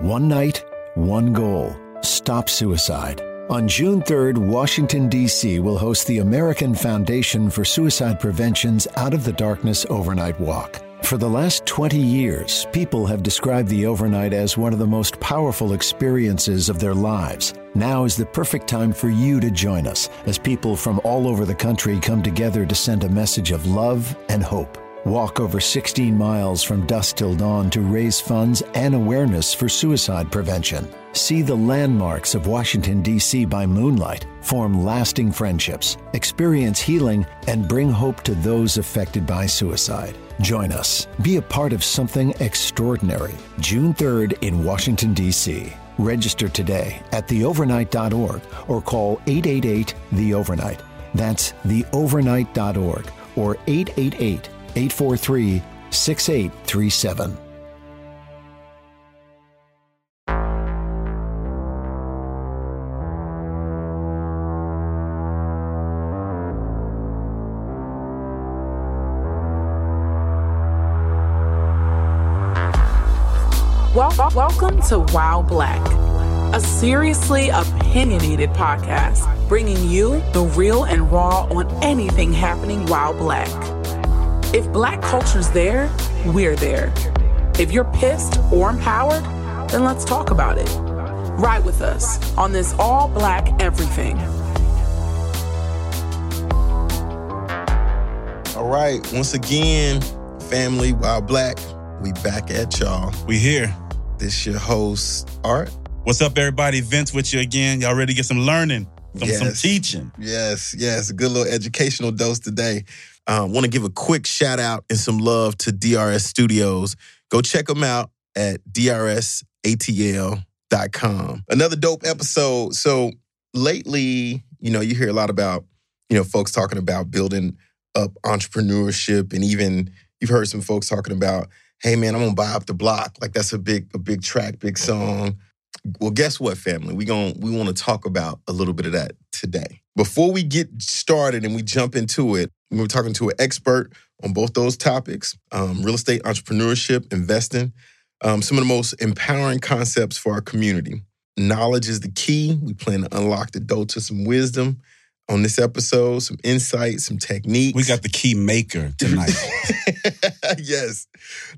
One night, one goal stop suicide. On June 3rd, Washington, D.C. will host the American Foundation for Suicide Prevention's Out of the Darkness Overnight Walk. For the last 20 years, people have described the overnight as one of the most powerful experiences of their lives. Now is the perfect time for you to join us as people from all over the country come together to send a message of love and hope. Walk over 16 miles from dusk till dawn to raise funds and awareness for suicide prevention. See the landmarks of Washington, D.C. by moonlight, form lasting friendships, experience healing, and bring hope to those affected by suicide. Join us. Be a part of something extraordinary. June 3rd in Washington, D.C. Register today at theovernight.org or call 888 The Overnight. That's theovernight.org or 888 843 6837. Wel- welcome to While Black, a seriously opinionated podcast bringing you the real and raw on anything happening while black. If black culture's there, we're there. If you're pissed or empowered, then let's talk about it. Ride with us on this all black everything. All right, once again, family, while black, we back at y'all. We here. This your host, Art. What's up, everybody? Vince with you again. Y'all ready to get some learning, some, some teaching? Yes, yes, a good little educational dose today. Um, Want to give a quick shout out and some love to DRS Studios. Go check them out at drsatl.com. Another dope episode. So lately, you know, you hear a lot about, you know, folks talking about building up entrepreneurship, and even you've heard some folks talking about, hey man, I'm gonna buy up the block. Like that's a big, a big track, big song. Well, guess what, family? We gon' we want to talk about a little bit of that today. Before we get started and we jump into it, we're talking to an expert on both those topics: um, real estate, entrepreneurship, investing. Um, some of the most empowering concepts for our community. Knowledge is the key. We plan to unlock the door to some wisdom on this episode, some insight, some techniques. We got the key maker tonight. yes,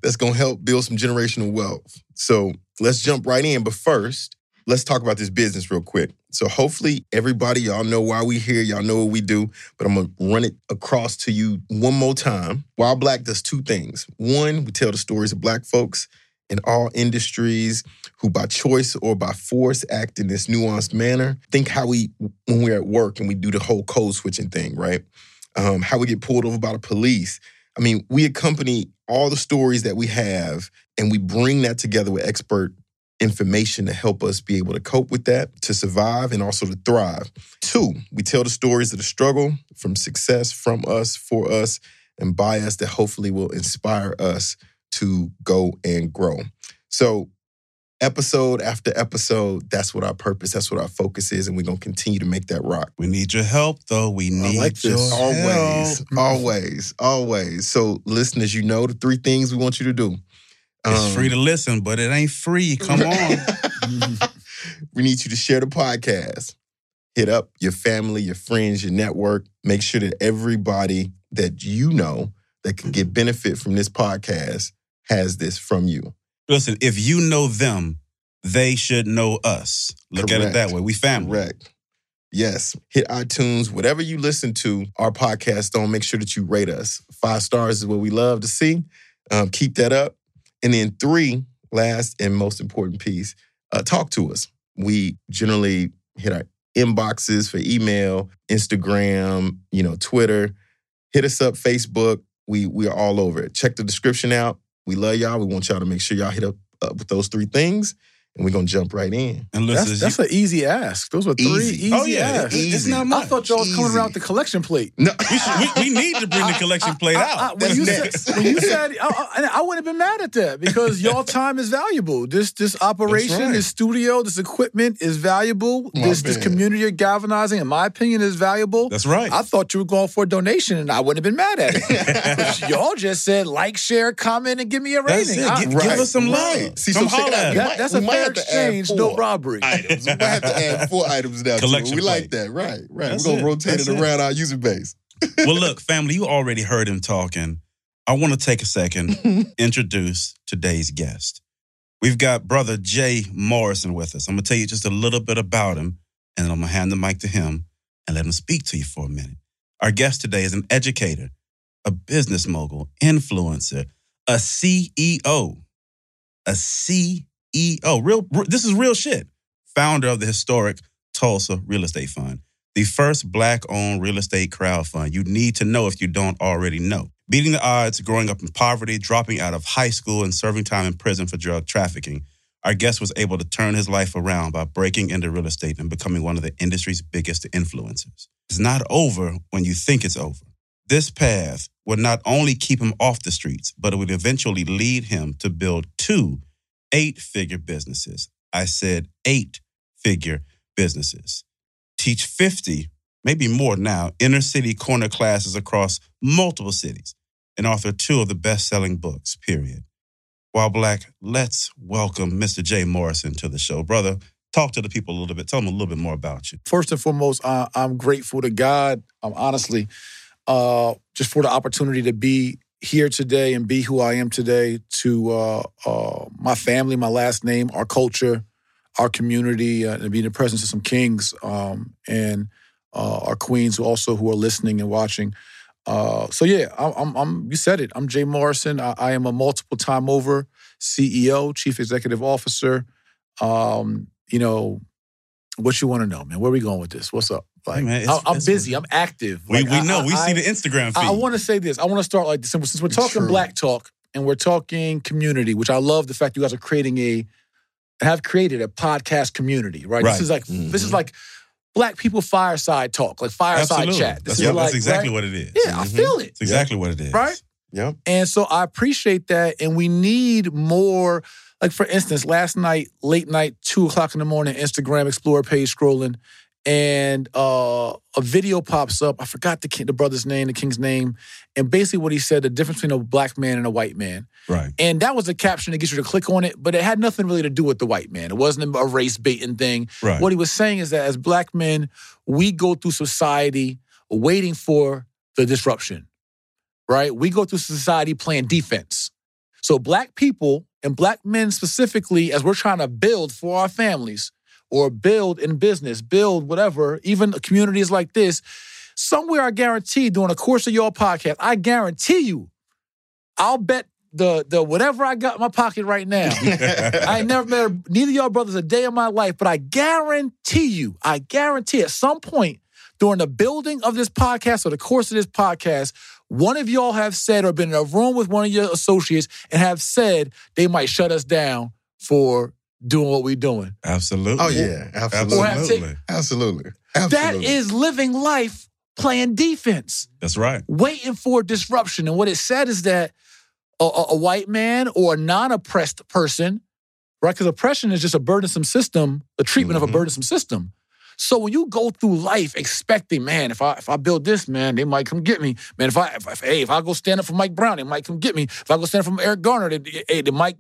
that's going to help build some generational wealth. So let's jump right in. But first, let's talk about this business real quick. So hopefully, everybody, y'all know why we here. Y'all know what we do. But I'm to run it across to you one more time. While Black does two things. One, we tell the stories of Black folks in all industries who by choice or by force act in this nuanced manner. Think how we, when we're at work and we do the whole code switching thing, right? Um, how we get pulled over by the police. I mean, we accompany all the stories that we have and we bring that together with expert information to help us be able to cope with that, to survive, and also to thrive. Two, we tell the stories of the struggle from success from us, for us, and by us that hopefully will inspire us to go and grow. So, episode after episode, that's what our purpose, that's what our focus is, and we're going to continue to make that rock. we need your help, though. We need like this. your Always, help. always, always. So, listeners, you know the three things we want you to do. It's Um, free to listen, but it ain't free. Come on. we need you to share the podcast. Hit up your family, your friends, your network. Make sure that everybody that you know that can get benefit from this podcast has this from you. Listen, if you know them, they should know us. Look at it that way. We family. Correct. Yes. Hit iTunes, whatever you listen to our podcast on, make sure that you rate us. Five stars is what we love to see. Um, keep that up. And then three, last and most important piece, uh, talk to us. We generally hit our inboxes for email, Instagram, you know, Twitter. Hit us up, Facebook. We we are all over it. Check the description out. We love y'all. We want y'all to make sure y'all hit up, up with those three things, and we're gonna jump right in. And listen, That's, that's an easy ask. Those were three Easy. easy, oh yeah, asks. it- it's Easy. not I thought y'all was coming Easy. around with the collection plate. No, we, should, we, we need to bring the collection plate I- out. I- when, you said, when you said, I, I, I wouldn't have been mad at that because y'all time is valuable. This this operation, right. this studio, this equipment is valuable. My this this community you're galvanizing, in my opinion, is valuable. That's right. I thought you were going for a donation, and I wouldn't have been mad at it. Y'all just said like, share, comment, and give me a That's rating. it. I- Give, Right, us some right. love. See, Come so check it holler out. at We us. That- that's we a might fair might have to add exchange, no four robbery. items. We might have to add four items now. to it. Collection We like that. Right, right. That's We're gonna it. rotate That's it it. around our user base. well, look, family, you already heard him talking. I want to take a second, introduce today's guest. We've got brother Jay Morrison with us. I'm gonna tell you just a little bit about him, and then I'm gonna hand the mic to him and let him speak to you for a minute. Our guest today is an educator, a business mogul, influencer, a CEO, a CEO. Real, this is real shit. Founder of the historic Tulsa Real Estate Fund the first black owned real estate crowd fund you need to know if you don't already know. Beating the odds, growing up in poverty, dropping out of high school, and serving time in prison for drug trafficking, our guest was able to turn his life around by breaking into real estate and becoming one of the industry's biggest influencers. It's not over when you think it's over. This path would not only keep him off the streets, but it would eventually lead him to build two eight figure businesses. I said eight figure businesses teach 50, maybe more now, inner city corner classes across multiple cities, and author two of the best selling books, period. While Black, let's welcome Mr. Jay Morrison to the show. Brother, talk to the people a little bit. Tell them a little bit more about you. First and foremost, I, I'm grateful to God. I'm honestly uh, just for the opportunity to be here today and be who I am today. To uh, uh, my family, my last name, our culture, our community, uh, and be in the presence of some kings um, and uh, our queens who also who are listening and watching. Uh, so yeah, I'm, I'm, I'm. You said it. I'm Jay Morrison. I, I am a multiple time over CEO, chief executive officer. Um, you know, what you want to know, man? Where are we going with this? What's up? Like, Hey, man, it's- I, am it's- busy. I'm active. We, Like, we I- know. I- we I- see the Instagram feed. I, I want to say this. I want to start like this. Since we're talking True. Black Talk and we're talking community, which I love the fact you guys are creating a have created a podcast community. Right. Right. This is like this Mhm. is like Black people fireside talk, like fireside Absolutely. chat. This That's, is what- like that's exactly right? what it is. Yeah, I Mhm. feel it. It's exactly what it is. Right? Yep. And so I appreciate that. And we need more, like for instance, last night, late night, two o'clock in the morning, Instagram Explorer page scrolling, and uh, a video pops up. I forgot the king, the brother's name, the king's name. And basically what he said, the difference between a black man and a white man. Right. And that was a caption to get you to click on it, but it had nothing really to do with the white man. It wasn't a race baiting thing. Right. What he was saying is that as black men, we go through society waiting for the disruption, right? We go through society playing defense. So black people and black men specifically, as we're trying to build for our families or build in business, build whatever, even communities like this, somewhere I guarantee during the course of your podcast, I guarantee you, I'll bet the the whatever I got in my pocket right now. I ain't never met neither of y'all brothers a day in my life, but I guarantee you, I guarantee at some point during the building of this podcast or the course of this podcast, one of y'all have said or been in a room with one of your associates and have said they might shut us down for doing what we're doing. Absolutely. Oh yeah, absolutely, Or have to- Absolutely. absolutely, That absolutely. is living life playing defense. That's right. waiting for disruption. And what it said is that a, a- a white man or a non-oppressed person, right? Because oppression is just a burdensome system, the treatment of Mhm. a burdensome system. So when you go through life expecting, man, if I if I build this, man, they might come get me. Man, if I if, if hey, if I go stand up for Mike Brown, they might come get me. If I go stand up for Eric Garner, they, hey, they might.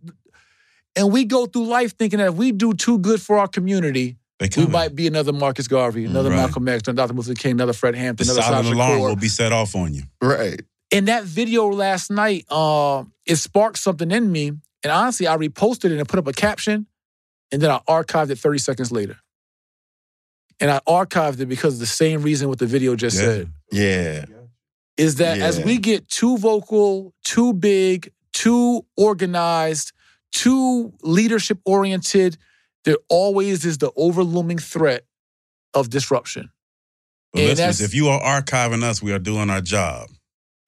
And we go through life thinking that if we do too good for our community, we might be another Marcus Garvey, another Right. Malcolm X, another Dr. Luther King, another Fred the Hampton, another silent alarm Kaur will be set off on you. right. in that video last night, uh, it sparked something in me. And honestly, I reposted it and put up a caption, and then I archived it 30 seconds later. And I archived it because of the same reason what the video just Yeah. said. Yeah. Is that as we get too vocal, too big, too organized, too leadership oriented, there always is the overlooming threat of disruption. But And listeners, if you are archiving us, we are doing our job.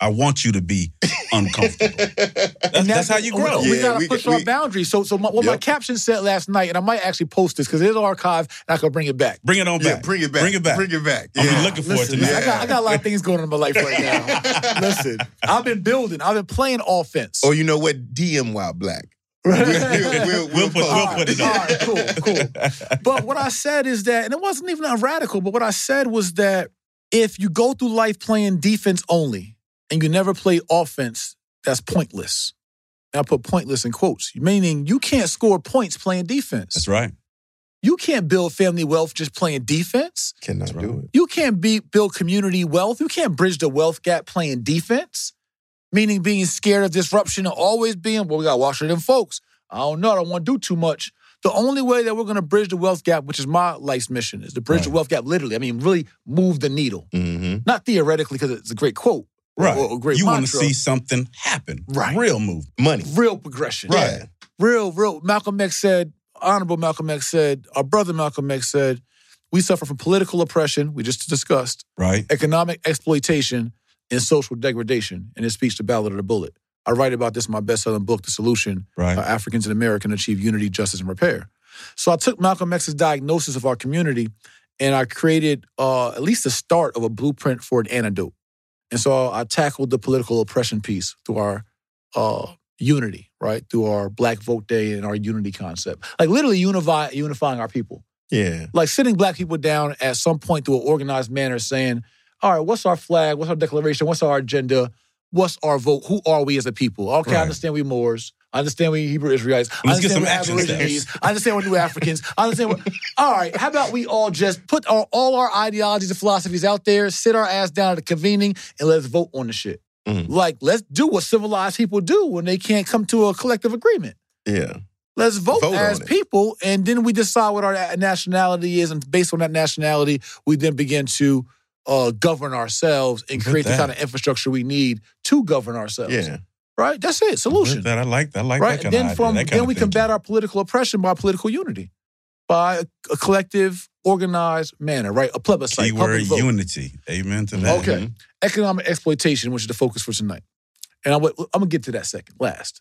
I want you to be uncomfortable. That's, And that's how you grow. We, we gotta we- push we- our boundaries. So, so my, what my caption said last night, and I might actually post this because it is archived, and I can bring it back. Bring it on Yeah, back. bring it back. Bring it back. Bring it back. I'll be looking for it Listen, tonight. I got I got a lot of things going on in my life right now. Listen, I've been building. I've been playing offense. Or you know what? DM While Black. Right? We'll, we'll, we'll, We'll put- we'll put it on. right, cool, cool. But what I said is that, and it wasn't even that radical, but what I said was that if you go through life playing defense only and you never play offense, that's pointless. And I put pointless in quotes, meaning you can't score points playing defense. That's right. You can't build family wealth just playing defense. Cannot do it. You can't be, build community wealth. You can't bridge the wealth gap playing defense, meaning being scared of disruption and always being, well, we got to watch for them folks. I don't know. I don't want to do too much. The only way that we're going to bridge the wealth gap, which is my life's mission, is to bridge the wealth gap literally. I mean, really move the needle. Mm-hmm. Not theoretically, because it's a great quote. Right. Or, a great you want to see something happen. Right. Real move. Money. real progression. Right. Real, real. Malcolm X said, Honorable Malcolm X said, our brother Malcolm X said, we suffer from political oppression, we just discussed, Right. economic exploitation, and social degradation in his speech, The Ballot or the Bullet. I write about this in my best-selling book, The Solution, Right. How Africans and Americans Achieve Unity, Justice, and Repair. So I took Malcolm X's diagnosis of our community and I created uh, at least the start of a blueprint for an antidote. And so I tackled the political oppression piece through our uh, unity, right? Through our Black Vote Day and our unity concept. Like literally unify, unifying our people Yeah. like sitting black people down at some point through an organized manner saying, all right, what's our flag? What's our declaration? What's our agenda? What's our vote? Who are we as a people? Okay, I understand we Moors. I understand we Hebrew Israelites. I Let's get understand some Aborigines. I understand we're New Africans. I understand we're... All right, how about we all just put our, all our ideologies and philosophies out there, sit our ass down at a convening, and let's vote on the shit. Mhm. Like, let's do what civilized people do when they can't come to a collective agreement. Yeah. Let's vote, Vote as people, and then we decide what our nationality is, and based on that nationality, we then begin to uh, govern ourselves and create the kind of infrastructure we need to govern ourselves. Yeah. Right. That's it. Solution. That I like. That I like right. that And kind then of from idea, then we combat our political oppression by political unity, by a, a collective, organized manner. Right. A plebiscite. Keyword unity. Amen to that. Okay. Economic exploitation, which is the focus for tonight. And I'm, I'm gonna get to that second, last.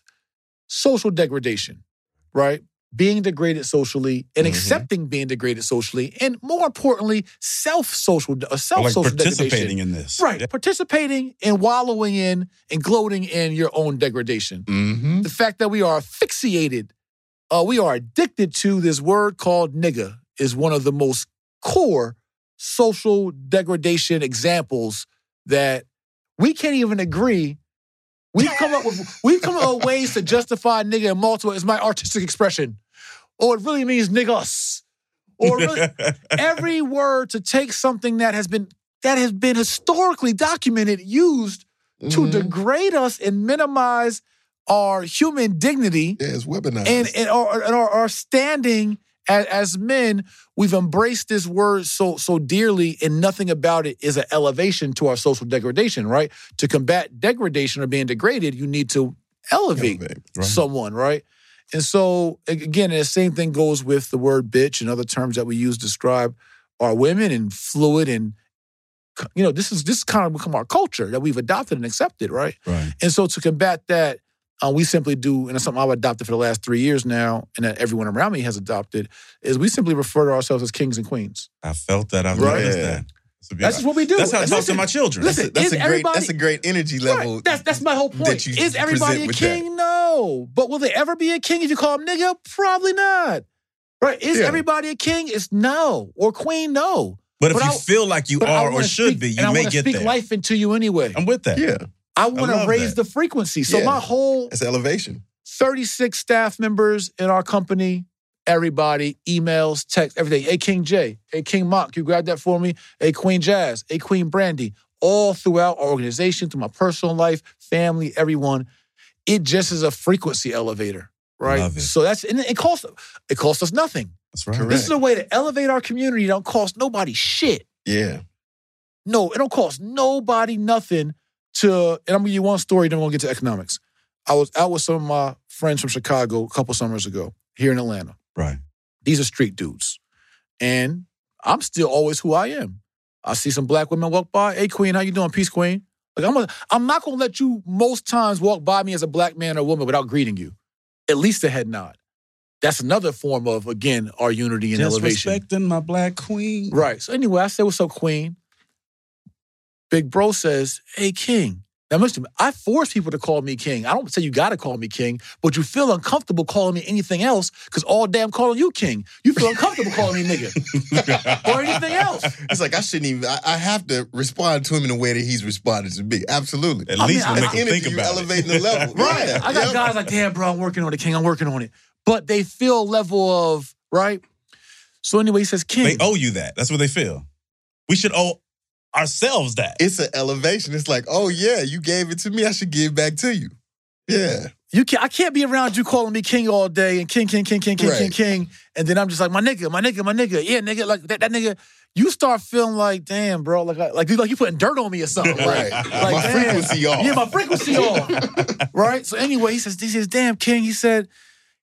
Social degradation, right? Being degraded socially and Mhm. accepting being degraded socially, and more importantly, self-social, uh, Or self like social participating degradation. in this. Right, participating and wallowing in and gloating in your own degradation. Mm-hmm. The fact that we are asphyxiated, uh, we are addicted to this word called nigga is one of the most core social degradation examples that we can't even agree. We've come up with we've come up with ways to justify nigga and multiple as my artistic expression. Or it really means niggas. Or really, every word to take something that has been that has been historically documented, used to Mhm. degrade us and minimize our human dignity Yeah, it's weaponized. and, and, our, and our, our standing as, as men. We've embraced this word so so dearly, and nothing about it is an elevation to our social degradation. Right? To combat degradation or being degraded, you need to elevate Elevate. Right. someone, right? And so again, the same thing goes with the word bitch and other terms that we use to describe our women and fluid and you know this is this kind of become our culture that we've adopted and accepted, right? Right. And so to combat that, uh, we simply do, and it's something I've adopted for the last three years now, and that everyone around me has adopted, is we simply refer to ourselves as kings and queens. I felt that. I Right. noticed that. That's, That's just what we do. That's how I talk listen, to my children. listen, That's is a great. everybody- That's a great energy level. Right. That's that's my whole that point. you Is everybody a with that. king? No. But will there ever be a king if you call him nigga? Probably not. Right? Is Yeah. everybody a king? It's no. Or queen? No. but if but you feel like you are or wanna should speak- be, and you I may wanna get speak there. life into you anyway. I'm with that. yeah, I want to raise that. the frequency. So Yeah. my whole that's elevation. 36 staff members in our company, everybody, emails, text, everything. Hey, King J. Hey, King Mock, you grab that for me. Hey, Queen Jazz. Hey, Queen Brandy. All throughout our organization, through my personal life, family, everyone. It just is a frequency elevator, right? So that's, and it costs, it costs us nothing. That's right. Correct. This is a way to elevate our community. It don't cost nobody shit. Yeah, No, it don't cost nobody nothing to, and I'm gonna give you one story, then we'll get to economics. I was out with some of my friends from Chicago a couple summers ago here in Atlanta. Right. These are street dudes. And I'm still always who I am. I see some black women walk by. Hey, queen, how you doing? Peace, queen. Like I'm, a, I'm not gonna let you most times walk by me as a black man or woman without greeting you. At least a head nod. That's another form of again our unity and Just elevation. respecting my black queen. Right. So anyway, I said, "What's up, Queen?" Big Bro says, "Hey, King." Now, listen, I force people to call me king. I don't say you got to call me king, but you feel uncomfortable calling me anything else because all day I'm calling you king. You feel uncomfortable calling me nigga or anything else. It's like I shouldn't even. I, I have to respond to him in a way that he's responded to me. Absolutely. At I least mean, we'll I- make him think you about it. elevating the level. Right. Yeah, I got yep. guys like, damn, bro, I'm working on it, king. I'm working on it. But they feel a level of, right? So anyway, he says, king. They owe you that. That's what they feel. We should owe ourselves that. It's an elevation. It's like, oh yeah, you gave it to me. I should give back to you. Yeah. You can't, I can't be around you calling me king all day and king, king, king, king, king, king, Right. king. And then I'm just like, my nigga, my nigga, my nigga. Yeah, nigga, like that, that nigga. You start feeling like, damn, bro, like, like you like you putting dirt on me or something. Right. Like, My like, damn. frequency off. Yeah, my frequency off. right? So anyway, he says, he says, damn, king. He said,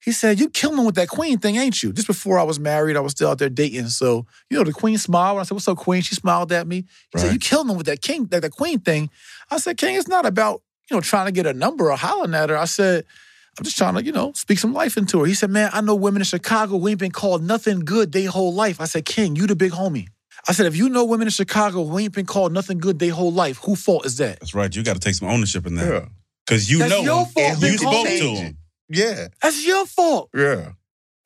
he said, you killing him with that queen thing, ain't you? Just before I was married, I was still out there dating. So, you know, the queen smiled. When I said, what's up, queen? She smiled at me. He said, you killing him with that king, that, that queen thing. I said, king, it's not about, you know, trying to get a number or hollering at her. I said, I'm just trying to, you know, speak some life into her. He said, man, I know women in Chicago who ain't been called nothing good their whole life. I said, king, you the big homie. I said, if you know women in Chicago who ain't been called nothing good their whole life, who fault is that? That's right. You got to take some ownership in that. Yeah. Because you That's know your him. fault, You big spoke to him. Yeah. That's your fault. Yeah.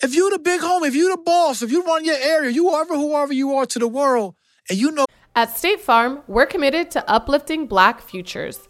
If you're the big home, if you're the boss, if you run your area, you are whoever you are to the world, and you know At State Farm, we're committed to uplifting Black futures.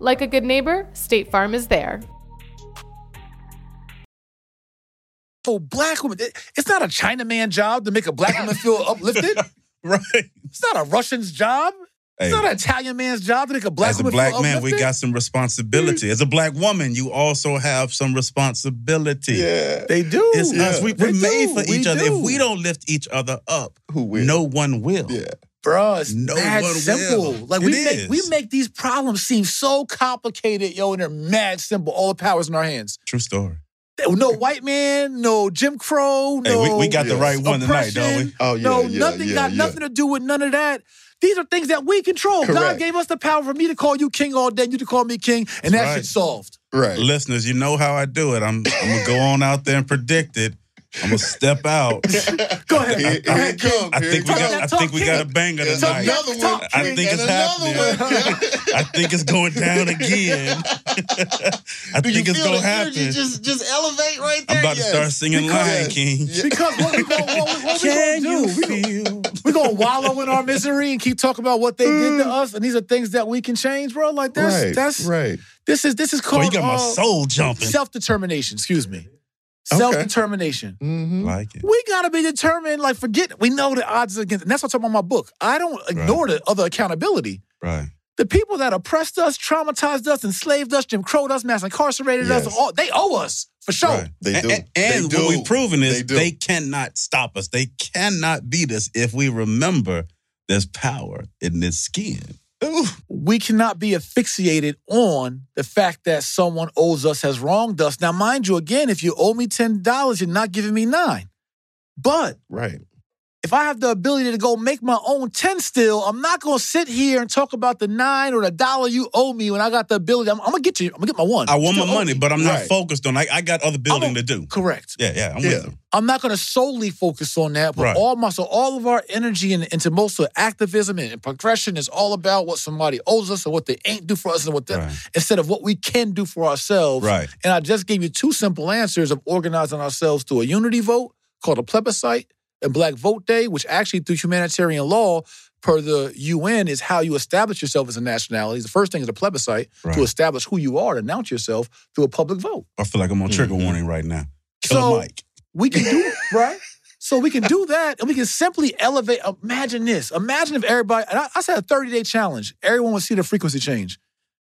Like a good neighbor, State Farm is there. oh, black women. it- It's not a Chinaman job to make a black woman feel uplifted. Right. It's not a Russian's job. It's Hey, not an Italian man's job to make a black woman. as a black feel man, uplifted. we got some responsibility. As a black woman, you also have some responsibility. Yeah. They do. It's us. We, we're They made do. for We each other. do. If we don't lift each other up, Who will? no one will. Yeah. Bruh, it's No mad simple. will. Like we It make we make these problems seem so complicated, yo, and they're mad simple. All the powers in our hands. True story. No white man, no Jim Crow, Hey, no we, we got the right one tonight, don't we? Oh yeah. no, yeah, nothing yeah, got yeah. nothing to do with none of that. These are things that we control. God gave us the power for me to call you king all day, you to call me king, and that right. shit's solved. Right. Listeners, you know how I do it. I'm, I'm gonna go on out there and predict it. I'm gonna step out. Go ahead. Here, Go here ahead, it King. comes. I think we got. I think we got a banger There's tonight. another one. I think it's another happening. one. I think it's going down again. I Do think it's gonna the happen. just just elevate right there? I'm about to start singing Because- Lion King. Because what we gonna, what, what we Can gonna do? We, feel? we gonna wallow in our misery and keep talking about what they did to us, and these are things that we can change, bro. Like that's right. that's right. this is this is Boy, called you got my uh, soul jumping. self determination. Excuse me, Okay. Self determination. Mm-hmm. Like it. We gotta be determined. Like forget we know the odds are against, and that's what I'm talking about my book. I don't ignore the other accountability. Right. The people that oppressed us, traumatized us, enslaved us, Jim Crowed us, mass incarcerated Yes. us, all, they owe us for sure. Right. They And- do. And, and They what we've proven is They they cannot stop us. They cannot beat us if we remember there's power in this skin. Ooh. we cannot be asphyxiated on the fact that someone owes us, has wronged us. Now, mind you, again, if you owe me $10, you're not giving me nine. But Right. If I have the ability to go make my own 10 still, I'm not going to sit here and talk about the nine or the dollar you owe me when I got the ability. I'm, I'm going to get you. I'm going to get my one. I want my money, but I'm not Right. focused on. I, I got other building a- to do. Correct. Yeah, yeah, I'm Yeah. with you. I'm not going to solely focus on that, but Right. all my so all of our energy and into most of activism and, and progression is all about what somebody owes us and what they ain't do for us and what they, Right. instead of what we can do for ourselves. Right. And I just gave you two simple answers of organizing ourselves through a unity vote called a plebiscite and Black Vote Day, which actually through humanitarian law per the UN is how you establish yourself as a nationality. The first thing is a plebiscite Right. to establish who you are, to announce yourself through a public vote. I feel like I'm on trigger Mhm. warning right now. Killer So- Mike. We can do right. So we can do that, and we can simply elevate. Imagine this. Imagine if everybody. And I, I said a thirty day challenge. Everyone would see the frequency change,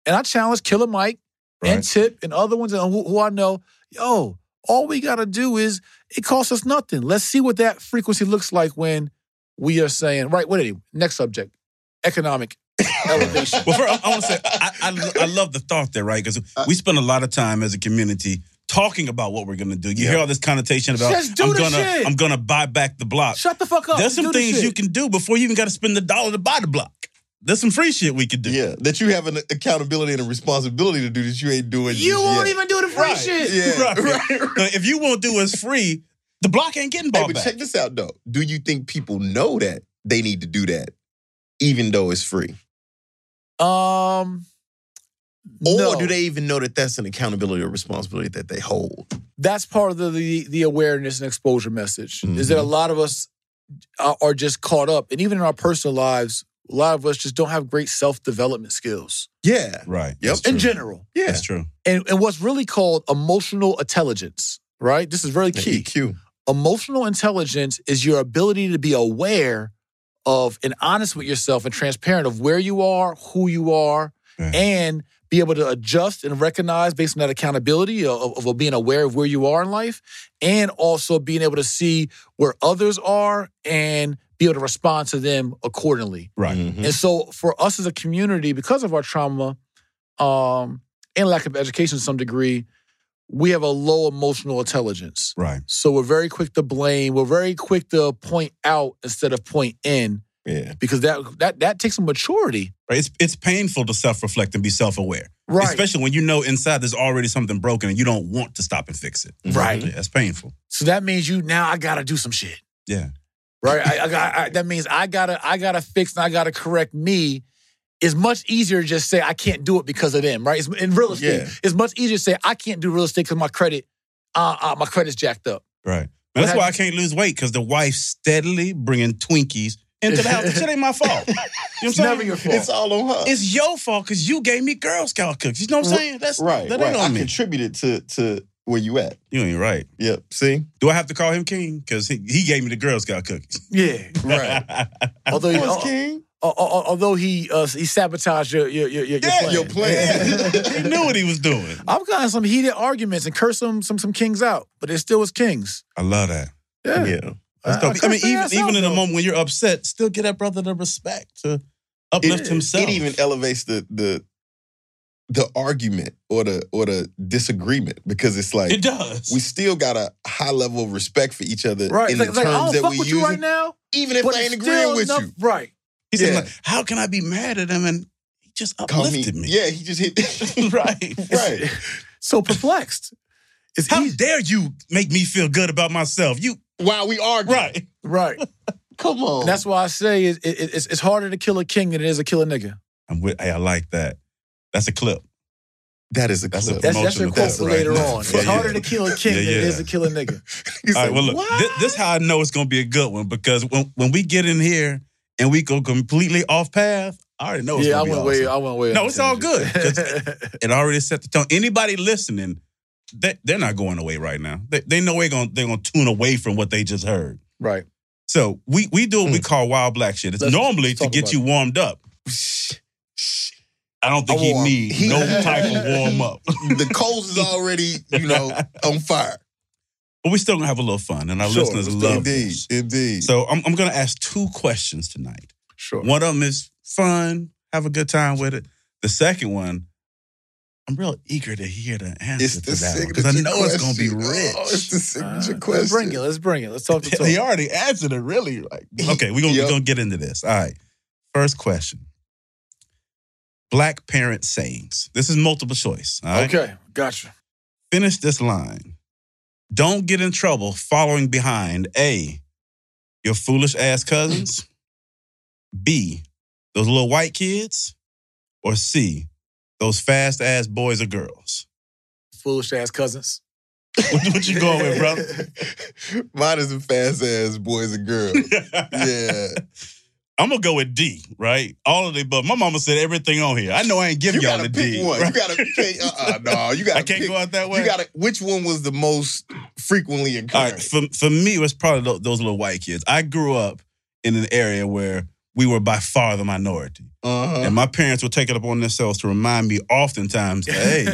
and I challenge Killer Mike and Tip and other ones and who, who I know. Yo, all we gotta do is it costs us nothing. Let's see what that frequency looks like when we are saying right. What are you? Next subject, economic elevation. Well, first, I, I want to say I, I, I love the thought there, right? Because uh, we spend a lot of time as a community talking about what we're going to do. You Yeah. hear all this connotation about I'm gonna shit. I'm gonna buy back the block. Shut the fuck up. There's some Do things you can do before you even got to spend the dollar to buy the block. There's some free shit we could do. Yeah, that you have an accountability and a responsibility to do that you ain't doing. You just won't yet. even do the free Right. shit. Yeah, Right. right. So if you won't do what's free, the block ain't getting Hey, bought but back. check this out though. Do you think people know that they need to do that, even though it's free, Um, or no. do they even know that that's an accountability or responsibility that they hold? that's part of the the, the awareness and exposure message is Mm-hmm. that a lot of us are, are just caught up and even in our personal lives a lot of us just don't have great self-development skills Yeah, right. Yep. In general yeah. That's true. and, and what's really called emotional intelligence right this is very The key EQ. emotional intelligence is your ability to be aware of and honest with yourself and transparent of where you are who you are Yeah. and be able to adjust and recognize based on that accountability of, of being aware of where you are in life and also being able to see where others are and be able to respond to them accordingly Right. Mhm. and so for us as a community because of our trauma um, and lack of education to some degree we have a low emotional intelligence Right. so we're very quick to blame. We're very quick to point out instead of point in Yeah, because that that that takes some maturity. Right. It's it's painful to self reflect and be self aware, Right. especially when you know inside there's already something broken and you don't want to stop and fix it. Right. Yeah, that's painful. so that means you now I gotta do some shit. Yeah. Right. I, I I, that means I gotta I gotta fix and I gotta correct me. It's much easier to just say I can't do it because of them. Right. It's, in real estate, Yeah. it's much easier to say I can't do real estate because my credit, uh, uh, my credit's jacked up. Right. That's why I can't lose weight because the wife steadily bringing Twinkies into the house. That shit ain't my fault. You know what I'm It's saying? never your fault. it's all on her. It's your fault because you gave me Girl Scout cookies. You know what I'm saying? That's right, That right. ain't I on me. contributed to to where you at. You ain't right. Yep. See, Do I have to call him King? Because he, he gave me the Girl Scout cookies. Yeah. right. although he, What's al- King? al- al- although he uh, he sabotaged your your your, your Yeah, plan. your plan. he knew what he was doing. I've gotten some heated arguments and cursed some some some kings out, but it still was kings. I love that. Yeah. Yeah. That's I- dope. I I, mean, even even in a moment when you're upset, still get that brother the respect to uplift it, himself. It even elevates the the the argument or the or the disagreement because it's like it does. we still got a high level of respect for each other Right. in like, the it's like, I terms don't that fuck we with use, you right now. even if but I ain't it's agreeing with enough- you. Right. he said, yeah. like, "How can I be mad at him?" And he just Call me, uplifted me. yeah, he just hit right. right. So perplexed. It's How easy. dare you make me feel good about myself? You While we argue, right. Right. Come on, And that's why I say it, it, it's, it's harder to kill a king than it is to kill a nigga. I'm with. Hey, I like that. That's a clip. that is a That's a clip. That's, that's your Promotional quote for clip, later right? on. It's Yeah, harder yeah. to kill a king Yeah, than it is to kill a nigga. All right. like, Well, look. what? This, this how I know it's gonna be a good one because when when we get in here and we go completely off path, I already know it's yeah, I gonna went be way. awesome. I went way. No, it's all tangent. good. It already set the tone. Anybody listening, they, they're not going away right now. They, they know they're gonna they're gonna tune away from what they just heard. right. So we we do what we hmm. call wild black shit. It's Let's- normally to talk get about you warmed up. I don't think he warm. needs He- no type of warm up. the coals is already, you know, on fire. But we still gonna have a little fun, and our Sure, listeners love Indeed, this. indeed. So I'm I'm gonna ask two questions tonight. Sure. One of them is fun, have a good time with it. The second one, I'm real eager to hear the answer it's to the that one because I know it's gonna be question. rich. Oh, it's the Uh, signature let's question. bring it. Let's bring it. Let's talk to talk. he already answered it really like okay we're gonna, Yep. we're gonna get into this all right first question black parent sayings this is multiple choice all right Okay, gotcha. finish this line don't get in trouble following behind a your foolish ass cousins b those little white kids or c those fast ass boys or girls Foolish ass cousins. what, what you going with brother Mine is a fast ass boys and girls. Yeah. I'm gonna go with D, right? All of the above. My mama said everything on here. I know I ain't giving y'all gotta the pick D. one. right? You gotta pick. Uh, uh no. You gotta. I can't pick, go out that way. You gotta. Which one was the most frequently All occurring? right, for for me, it was probably those little white kids. I grew up in an area where we were by far the minority. Uh-huh. And my parents would take it upon themselves to remind me oftentimes, hey,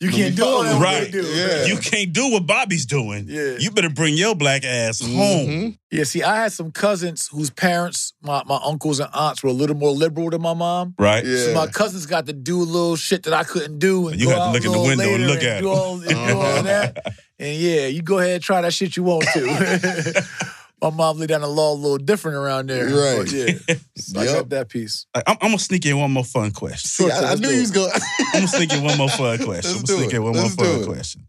you can't do all that Right. do. Yeah. you can't do what Bobby's doing. Yeah. You better bring your black ass home. Mhm. Yeah, see, I had some cousins whose parents, my, my uncles and aunts, were a little more liberal than my mom. Right? Yeah. So my cousins got to do a little shit that I couldn't do. And You go had to look a in the window and look at do them. all, and do all. And yeah, you go ahead and try that shit you want to. my mom laid down the law a little different around there. Right. But yeah, so I Yep. got that piece. I'm, I'm gonna sneak in one more fun question. See, I, I knew do you was going. I'm gonna sneak in one more fun question. I'm Let's gonna sneak do in it. one more Let's do fun it. question.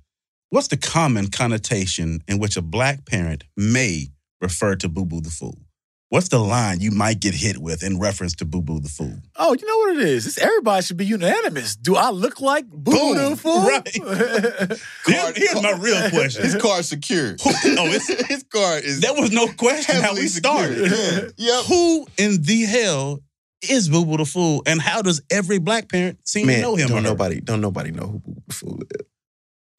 What's the common connotation in which a black parent may refer to Boo Boo the Fool? What's the line you might get hit with in reference to Boo Boo the Fool? Oh, you know what it is? It's, everybody should be unanimous. Do I look like Boo Boo the Fool? Right. Here- here's my real question. His card's secured. oh, it's, His card is that was no question how heavily we started. Yeah. Yep. Who in the hell is Boo Boo the Fool, and how does every black parent seem to know him? don't or her? nobody, don't nobody know who Boo Boo the Fool is.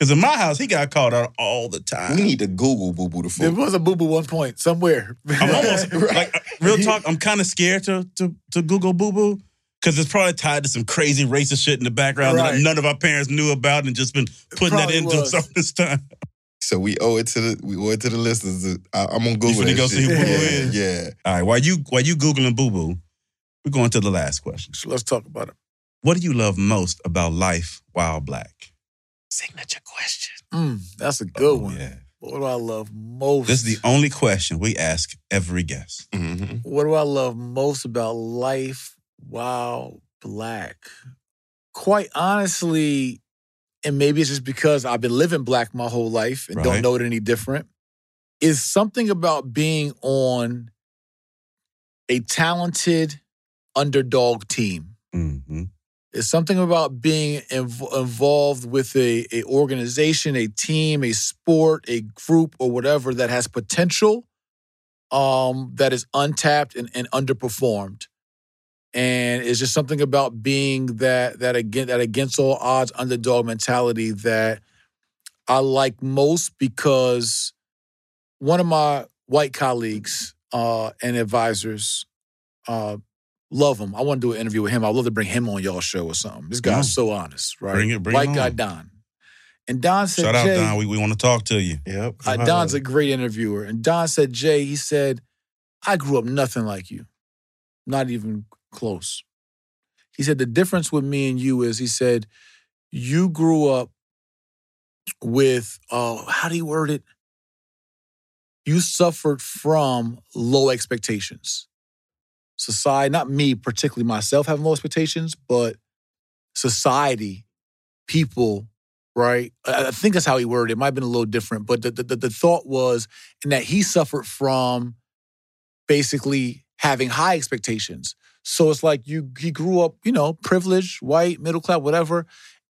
Because in my house, he got called out all the time. We need to Google Boo Boo the There Fool. was a Boo Boo one point somewhere. I'm almost like real talk. I'm kind of scared to to to Google Boo Boo because it's probably tied to some crazy racist shit in the background that none of our parents knew about and just been putting that into was. us all this time. So we owe it to the we owe it to the listeners. I, I'm on Google. finna go shit. see who Boo Boo yeah, is? Yeah. All right, while you while you googling Boo Boo, we're going to the last question. So let's talk about it. What do you love most about life while black? Signature question. Mm, that's a good one. Oh, Yeah, What do I love most? this is the only question we ask every guest. Mm-hmm. What do I love most about life while black? Quite honestly, and maybe it's just because I've been living black my whole life and Right. don't know it any different, is something about being on a talented underdog team. Mm-hmm. It's something about being inv- involved with a, a organization, a team, a sport, a group, or whatever that has potential, um, that is untapped and, and underperformed. And it's just something about being that that again that against all odds underdog mentality that I like most because one of my white colleagues uh, and advisors uh, love him. I want to do an interview with him. I'd love to bring him on y'all's show or something. This guy's Yeah. so honest, right? Bring it- bring White him guy on. Don. And Don said, Shout out Jay, Don. We, we want to talk to you. Yep. uh, Don's a great interviewer. And Don said, Jay, he said, I grew up nothing like you, not even close. He said, the difference with me and you is, he said, you grew up with, uh, how do you word it? You suffered from low expectations. Society, not me particularly myself having low expectations, but society, people, right? I I think that's how he worded it. It might have been a little different, but the, the, the thought was in that he suffered from basically having high expectations. So it's like you he grew up, you know, privileged, white, middle class, whatever,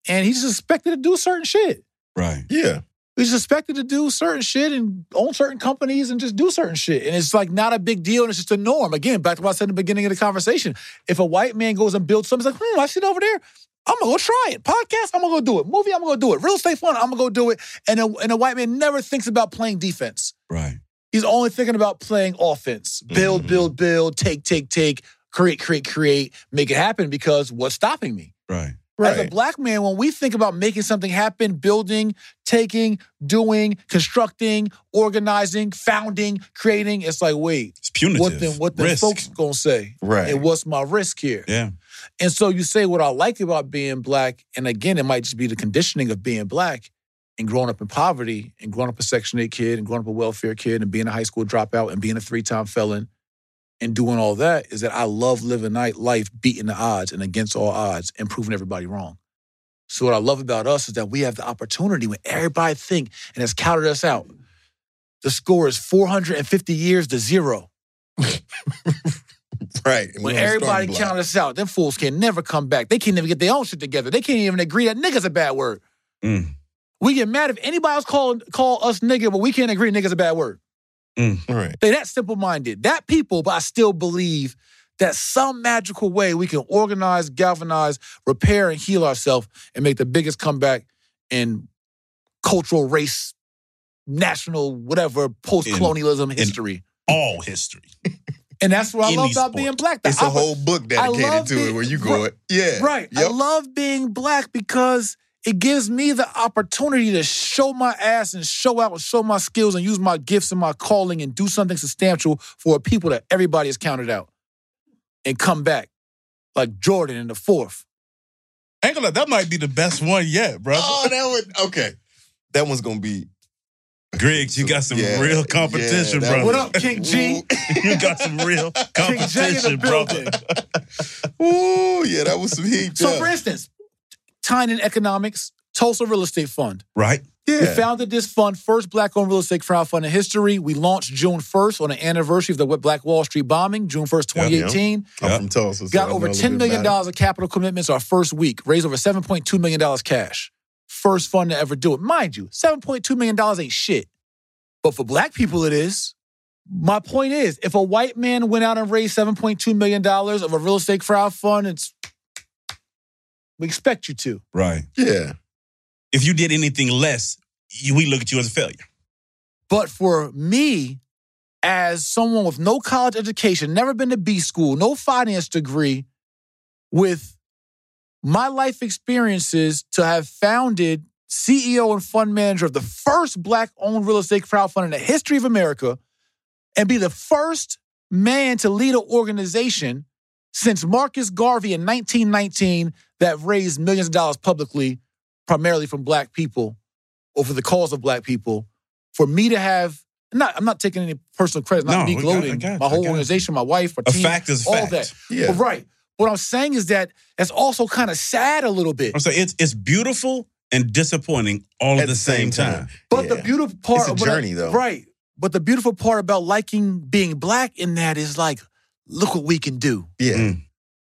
and he's expected to do certain shit. Right. Yeah. He's expected to do certain shit and own certain companies and just do certain shit. And it's like not a big deal and it's just a norm. Again, back to what I said in the beginning of the conversation. If a white man goes and builds something, he's like, hmm, I see it over there. I'm gonna go try it. Podcast, I'm gonna go do it. Movie, I'm gonna go do it. Real estate fund, I'm gonna go do it. And a, and a white man never thinks about playing defense. Right. He's only thinking about playing offense. Build, Mhm. build, build, take, take, take, create, create, create, make it happen because what's stopping me? Right. As a black man, when we think about making something happen, building, taking, doing, constructing, organizing, founding, creating, it's like, wait, It's punitive. what then what the folks gonna say? Right. And what's my risk here? Yeah. And so you say what I like about being black, and again, it might just be the conditioning of being black and growing up in poverty and growing up a Section 8 kid and growing up a welfare kid and being a high school dropout and being a three-time felon and doing all that is that I love living night life beating the odds and against all odds and proving everybody wrong. So what I love about us is that we have the opportunity when everybody think and has counted us out. The score is 450 years to zero. Right. When we're on the everybody counted us out, them fools can never come back. They can't even get their own shit together. They can't even agree that nigga's a bad word. Mm. We get mad if anybody else call, call us nigga, but we can't agree nigga's a bad word. Mm. Right. They that simple minded. That people, but I still believe that some magical way we can organize, galvanize, repair, and heal ourselves and make the biggest comeback in cultural, race, national, whatever, post colonialism history. All history. And that's what I love about sport. being black. The It's a oppo- whole book dedicated to being- it where you right, go. Yeah. Right. I love being black because it gives me the opportunity to show my ass and show out and show my skills and use my gifts and my calling and do something substantial for a people that everybody has counted out and come back like Jordan in the fourth. Ain't that might be the best one yet, bro. Oh, that would okay. That one's gonna be Griggs, you got some Yeah, real competition, yeah, bro. What up, King G? you got some real King J in the competition, bro. building. Ooh, yeah, that was some heat. So, yeah. for instance, Tynan Economics, Tulsa Real Estate Fund. Right? Yeah. We founded this fund, first black-owned real estate crowdfund in history. We launched June 1st on the anniversary of the Black Wall Street bombing, June 1st, Yeah, yeah. 2018. I'm from Tulsa. so Got I over know a $10 little bit million about of capital commitments our first week. Raised over $7.2 million cash. First fund to ever do it. Mind you, $7.2 million ain't shit. But for black people, it is. My point is, if a white man went out and raised $7.2 million of a real estate crowdfund, it's we expect you to. Right. Yeah. If you did anything less, you, we look at you as a failure. But for me, as someone with no college education, never been to B school, no finance degree, with my life experiences to have founded CEO and fund manager of the first black owned real estate crowdfund in the history of America and be the first man to lead an organization since Marcus Garvey in 1919 that raised millions of dollars publicly, primarily from black people or for the cause of black people. For me to have, not, I'm not taking any personal credit, not No, me I got- gloating. Got my whole organization, my wife, my A team, fact is all fact. that. Yeah. But right. What I'm saying is that that's also kind of sad a little bit. I'm saying it's it's beautiful and disappointing all at, the, same, time. But the beautiful part It's a of what I- journey, though. Right. But the beautiful part about liking being black in that is like, look what we can do. Yeah. Mm.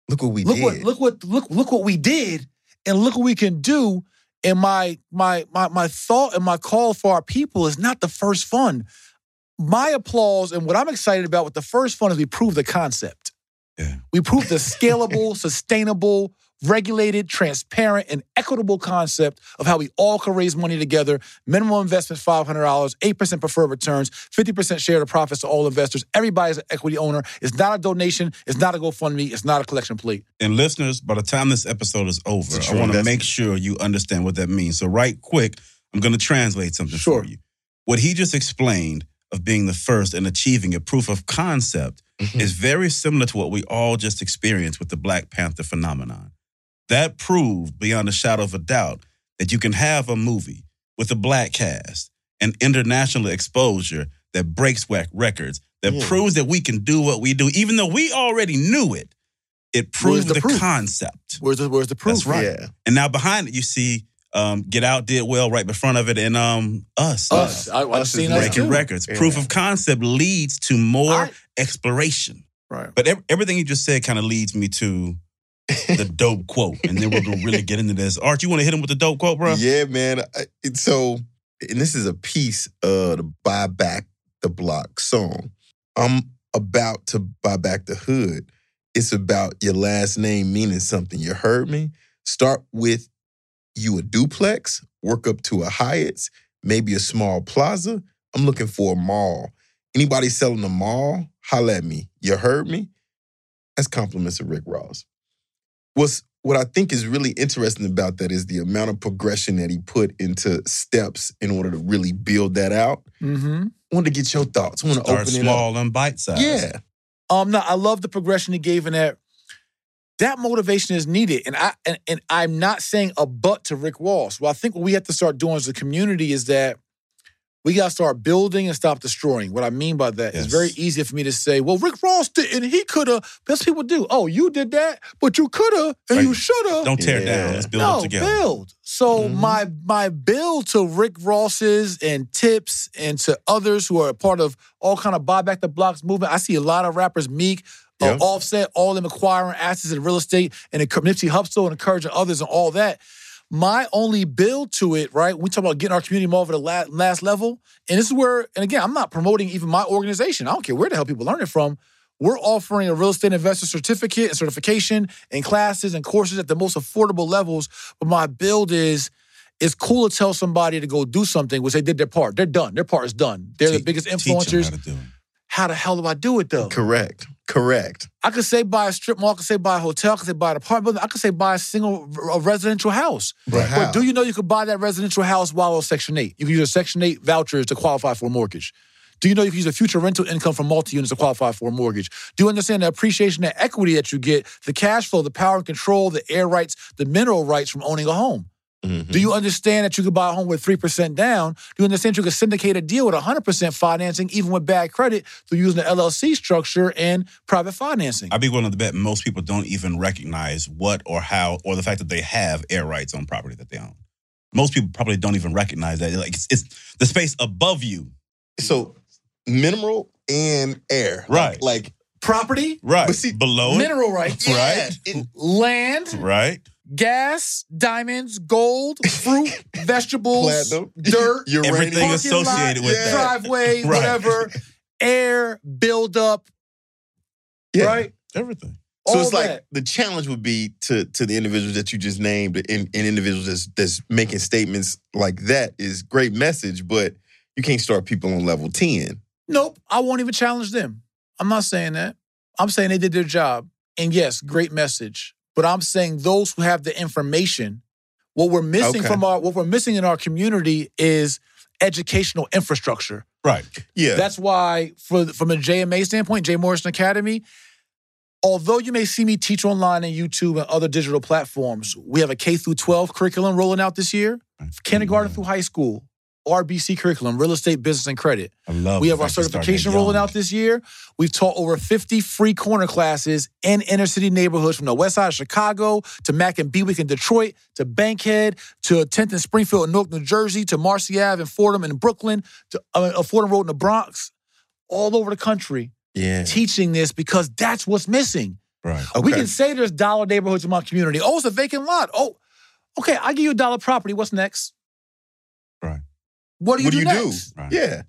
Look what we look did. what look what look look what we did and look what we can do. And my my my my thought and my call for our people is not the first fund. My applause and what I'm excited about with the first fund is we proved the concept. Yeah. We proved the scalable, sustainable, regulated, transparent, and equitable concept of how we all can raise money together. Minimum investment $500, 8% preferred returns, 50% share of the profits to all investors. Everybody's an equity owner. It's not a donation. It's not a GoFundMe. It's not a collection plate. And listeners, by the time this episode is over, It's a I true want to make sure you understand what that means. So, right quick, I'm going to translate something Sure. for you. What he just explained of being the first and achieving a proof of concept Mhm. is very similar to what we all just experienced with the Black Panther phenomenon. That proved beyond a shadow of a doubt that you can have a movie with a black cast and international exposure that breaks whack records, that Yeah. proves that we can do what we do, even though we already knew it. It Where's proved the the, concept. Where's the, where's the proof? That's right. Yeah. And now behind it, you see um, Get Out did well right in front of it and um, Us. Us. I, I've Us seen us Breaking too. records. Yeah. Proof of concept leads to more I- exploration. Right. But ev- everything you just said kind of leads me to the dope quote. And then we're to really get into this. Art, you want to hit him with the dope quote, bro? Yeah, man. I- So, and this is a piece uh, of the Buy Back the Block song. I'm about to buy back the hood. It's about your last name meaning something. You heard me? Start with you a duplex, work up to a Hyatt's, maybe a small plaza. I'm looking for a mall. Anybody selling a mall, holla at me. You heard me? That's compliments of Rick Ross. What's what I think is really interesting about that is the amount of progression that he put into steps in order to really build that out. Mm-hmm. I wanted to get your thoughts. I want to Start open small and bite size. Yeah. Um, no, I love the progression he gave in that. That motivation is needed, and I and, and I'm not saying a but to Rick Ross. Well, I think what we have to start doing as a community is that we got to start building and stop destroying. What I mean by that is Yes. very easy for me to say, "Well, Rick Ross did, and he could have." Best people do. Oh, you did that, but you could have, and you should have. Don't tear Yeah. down. Let's build no, it together. build. So Mhm. my my build to Rick Ross's and Tips and to others who are a part of all kind of buy back the blocks movement. I see a lot of rappers, Meek, uh, Offset, all them acquiring assets in real estate and encour- Nipsey Hussle and encouraging others and all that. My only build to it, right? We talk about getting our community more over the la- last level, and this is where, and again, I'm not promoting even my organization. I don't care where the hell people learn it from. We're offering a real estate investor certificate and certification and classes and courses at the most affordable levels. But my build is it's cool to tell somebody to go do something, which they did their part. They're done. Their part is done. They're the Te- biggest teach 'em influencers. how to do it. How the hell do I do it though? Correct. Correct. I could say buy a strip mall, I could say buy a hotel, I could say buy an apartment, building, I could say buy a single a residential house. But how? But do you know you could buy that residential house while on Section 8? You can use a Section 8 vouchers to qualify for a mortgage. Do you know you can use a future rental income from multi units to qualify for a mortgage? Do you understand the appreciation, the equity that you get, the cash flow, the power and control, the air rights, the mineral rights from owning a home? Mhm. Do you understand that you could buy a home with 3% down? Do you understand you could syndicate a deal with 100% financing, even with bad credit, through using the LLC structure and private financing? I'd be willing to bet most people don't even recognize what or how or the fact that they have air rights on property that they own. Most people probably don't even recognize that. Like it's, it's the space above you. So mineral and air. Right. Like, Property, Right. But see, below it. mineral rights, yeah, Right. it- land, Right. Gas, diamonds, gold, fruit, vegetables, platinum, dirt, uranium. Everything parking associated lot, with Yeah. that. driveway, Right. whatever, air, buildup, Yeah. right? Everything. So All it's like that. the challenge would be to to the individuals that you just named and, and individuals that's, that's making statements like that is great message, but you can't start people on level 10. Nope, I won't even challenge them. I'm not saying that. I'm saying they did their job. And yes, great message. But I'm saying those who have the information, what we're missing Okay. from our what we're missing in our community is educational infrastructure. Right. Yeah. That's why, for from a JMA standpoint, Jay Morrison Academy, although you may see me teach online and YouTube and other digital platforms, we have a K through 12 curriculum rolling out this year, kindergarten through high school, RBC curriculum, real estate, business, and credit. I love We have our fact you're starting certification rolling out this year. We've taught over 50 free corner classes in inner city neighborhoods from the west side of Chicago to Mack and Bewick in Detroit to Bankhead to 10th and Springfield in Newark, New Jersey to Marcy Ave and Fordham in Brooklyn to uh, Fordham Road in the Bronx, all over the country yeah. teaching this because that's what's missing. Right. We can say there's dollar neighborhoods in my community. Oh, it's a vacant lot. Oh, okay, I give you a dollar property. What's next? What do you What do do you do? next? Right. Yeah.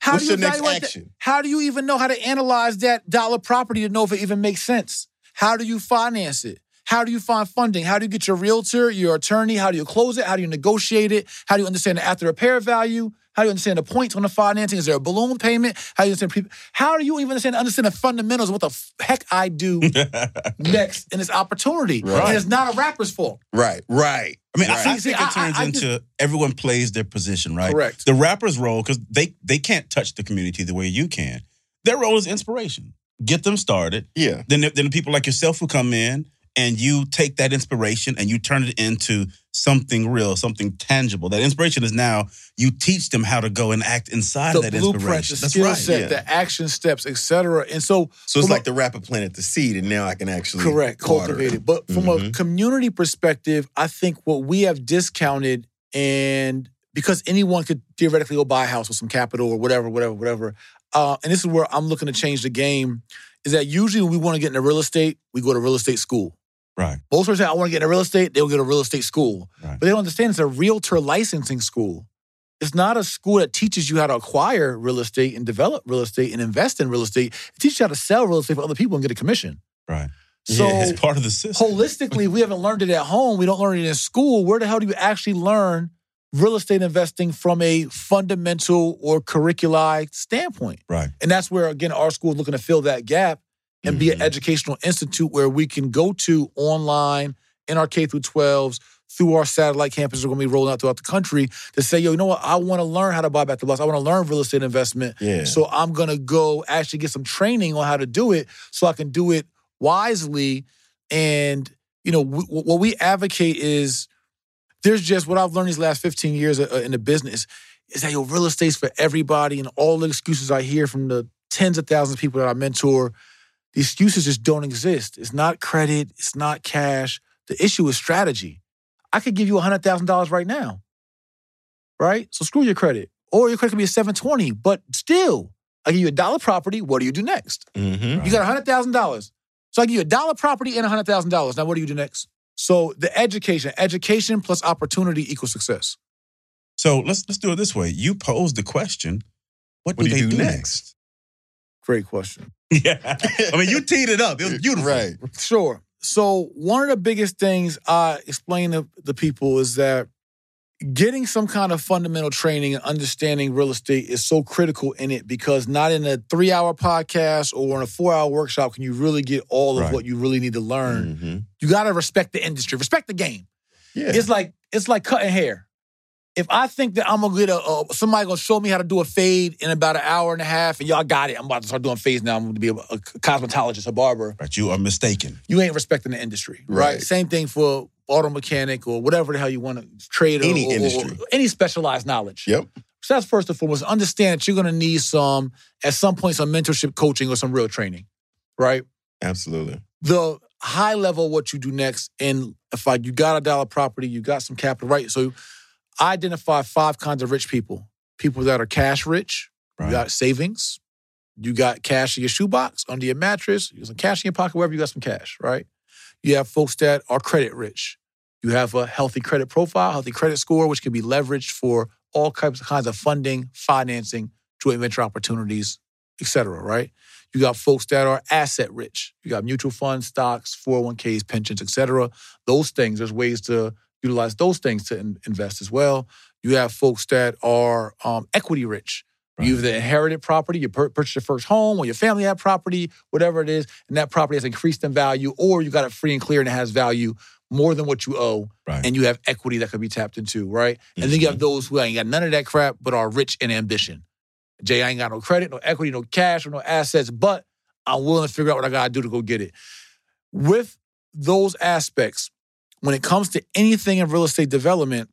How What's do you your next evaluate that? action? How do you even know how to analyze that dollar property to know if it even makes sense? How do you finance it? How do you find funding? How do you get your realtor, your attorney? How do you close it? How do you negotiate it? How do you understand the after repair value? How do you understand the points on the financing? Is there a balloon payment? How do you understand? Pre- how do you even understand understand the fundamentals? of What the f- heck I do next in this opportunity? Right. And it's not a rapper's fault. Right. Right. I mean, I- Right. I, See, think see, it turns I- I into everyone plays their position, right? Correct. The rapper's role, because they they can't touch the community the way you can. Their role is inspiration. Get them started. Yeah. Then, then the people like yourself who come in and you take that inspiration and you turn it into something real, something tangible. That inspiration is now you teach them how to go and act inside The that inspiration. the That's skill right. set, yeah. the action steps, etc. And so, So it's from a- like the rapper planted the seed, and now I can actually Correct, water it. But from a Mhm. community perspective, I think what we have discounted and because anyone could theoretically go buy a house with some capital or whatever, whatever, whatever. Uh, and this is where I'm looking to change the game. Is that usually when we want to get into real estate, we go to real estate school. Right. Most people say, I want to get into real estate, they'll go to real estate school. Right. But they don't understand it's a realtor licensing school. It's not a school that teaches you how to acquire real estate and develop real estate and invest in real estate. It teaches you how to sell real estate for other people and get a commission. Right. So yeah, it's part of the system. holistically, we haven't learned it at home. We don't learn it in school. Where the hell do you actually learn real estate investing from a fundamental or curriculized standpoint? Right. And that's where, again, our school is looking to fill that gap and be an Mhm. educational institute where we can go to online in our K through 12s through our satellite campuses we're going to be rolling out throughout the country to say, yo, you know what? I want to learn how to buy back the loss. I want to learn real estate investment. Yeah. So I'm going to go actually get some training on how to do it so I can do it wisely. And, you know, w- what we advocate is there's just what I've learned these last 15 years uh, in the business is that, yo, real estate's for everybody. And all the excuses I hear from the tens of thousands of people that I mentor, the excuses just don't exist. It's not credit, it's not cash. The issue is strategy. I could give you $100,000 right now, right? So screw your credit. Or your credit could be a 720, but still, I give you a dollar property. What do you do next? Mhm. You got $100,000. So I give you a dollar property and $100,000. Now, what do you do next? So the education, education plus opportunity equals success. So let's let's do it this way. You posed the question. What, What do do they you do do next? Great question. Yeah. I mean, you teed it up. It was beautiful. Right. Sure. So one of the biggest things I explain to the people is that getting some kind of fundamental training and understanding real estate is so critical in it because not in a three hour podcast or in a four hour workshop can you really get all of Right. what you really need to learn. Mhm. You got to respect the industry, respect the game. Yeah. It's like it's like cutting hair. If I think that I'm gonna get a, a somebody gonna show me how to do a fade in about an hour and a half, and y'all got it, I'm about to start doing fades now. I'm gonna be a, a cosmetologist, a barber. Right. You are mistaken. You ain't respecting the industry, right? Right. Same thing for auto mechanic or whatever the hell you want to trade. or- Any or- or- industry. any specialized knowledge. Yep. So that's first and foremost. Understand that you're gonna need some at some point some mentorship, coaching, or some real training, right? Absolutely. the high level what you do next and if like you got a dollar property you got some capital right so i identify five kinds of rich people people that are cash rich Right. you got savings you got cash in your shoebox under your mattress you got some cash in your pocket wherever you got some cash right you have folks that are credit rich you have a healthy credit profile healthy credit score which can be leveraged for all types kinds of funding financing joint venture opportunities et cetera right you got folks that are asset rich. You got mutual funds, stocks, 401ks, pensions, et cetera. Those things, there's ways to utilize those things to in- invest as well. You have folks that are um, equity rich. You either inherited property, you pur- purchased your first home, or your family had property, whatever it is, and that property has increased in value, or you got it free and clear and it has value more than what you owe, Right. and you have equity that could be tapped into, right? And then you have those who ain't got none of that crap, but are rich in ambition. Jay, I ain't got no credit, no equity, no cash, or no assets, but I'm willing to figure out what I gotta do to go get it. With those aspects, when it comes to anything in real estate development,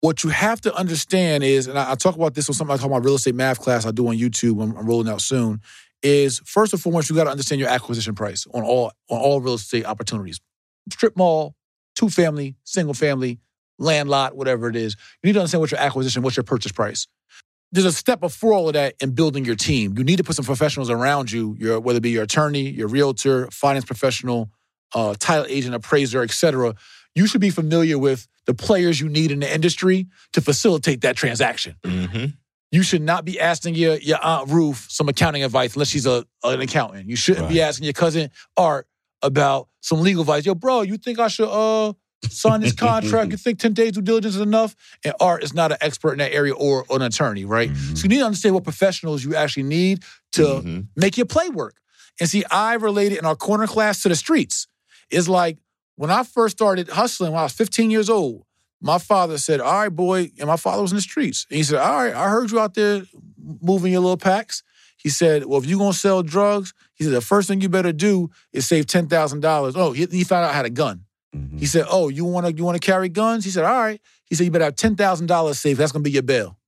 what you have to understand is, and I, I talk about this on something I call my real estate math class I do on YouTube. I'm, I'm rolling out soon. Is first and foremost you got to understand your acquisition price on all on all real estate opportunities, strip mall, two family, single family, land lot, whatever it is. You need to understand what your acquisition, what's your purchase price. There's a step before all of that in building your team. You need to put some professionals around you, your, whether it be your attorney, your realtor, finance professional, uh, title agent, appraiser, et cetera. You should be familiar with the players you need in the industry to facilitate that transaction. Mm-hmm. You should not be asking your, your Aunt Ruth some accounting advice unless she's a, an accountant. You shouldn't be asking your cousin Art about some legal advice. Yo, bro, you think I should uh sign this contract? You think 10 days due diligence is enough? And Art is not an expert in that area or, or an attorney, right? Mhm. So you need to understand what professionals you actually need to Mhm. make your play work. And see, I related in our corner class to the streets. It's like when I first started hustling when I was 15 years old, my father said, All right, boy, and my father was in the streets. And he said, All right, I heard you out there moving your little packs. He said, Well, if you're gonna sell drugs, he said, the first thing you better do is save ten thousand dollars. Oh, he, he found out I had a gun. Mhm. He said, "Oh, you want to you want to carry guns?" He said, "All right." He said, "You better have ten thousand dollars saved. That's gonna be your bail."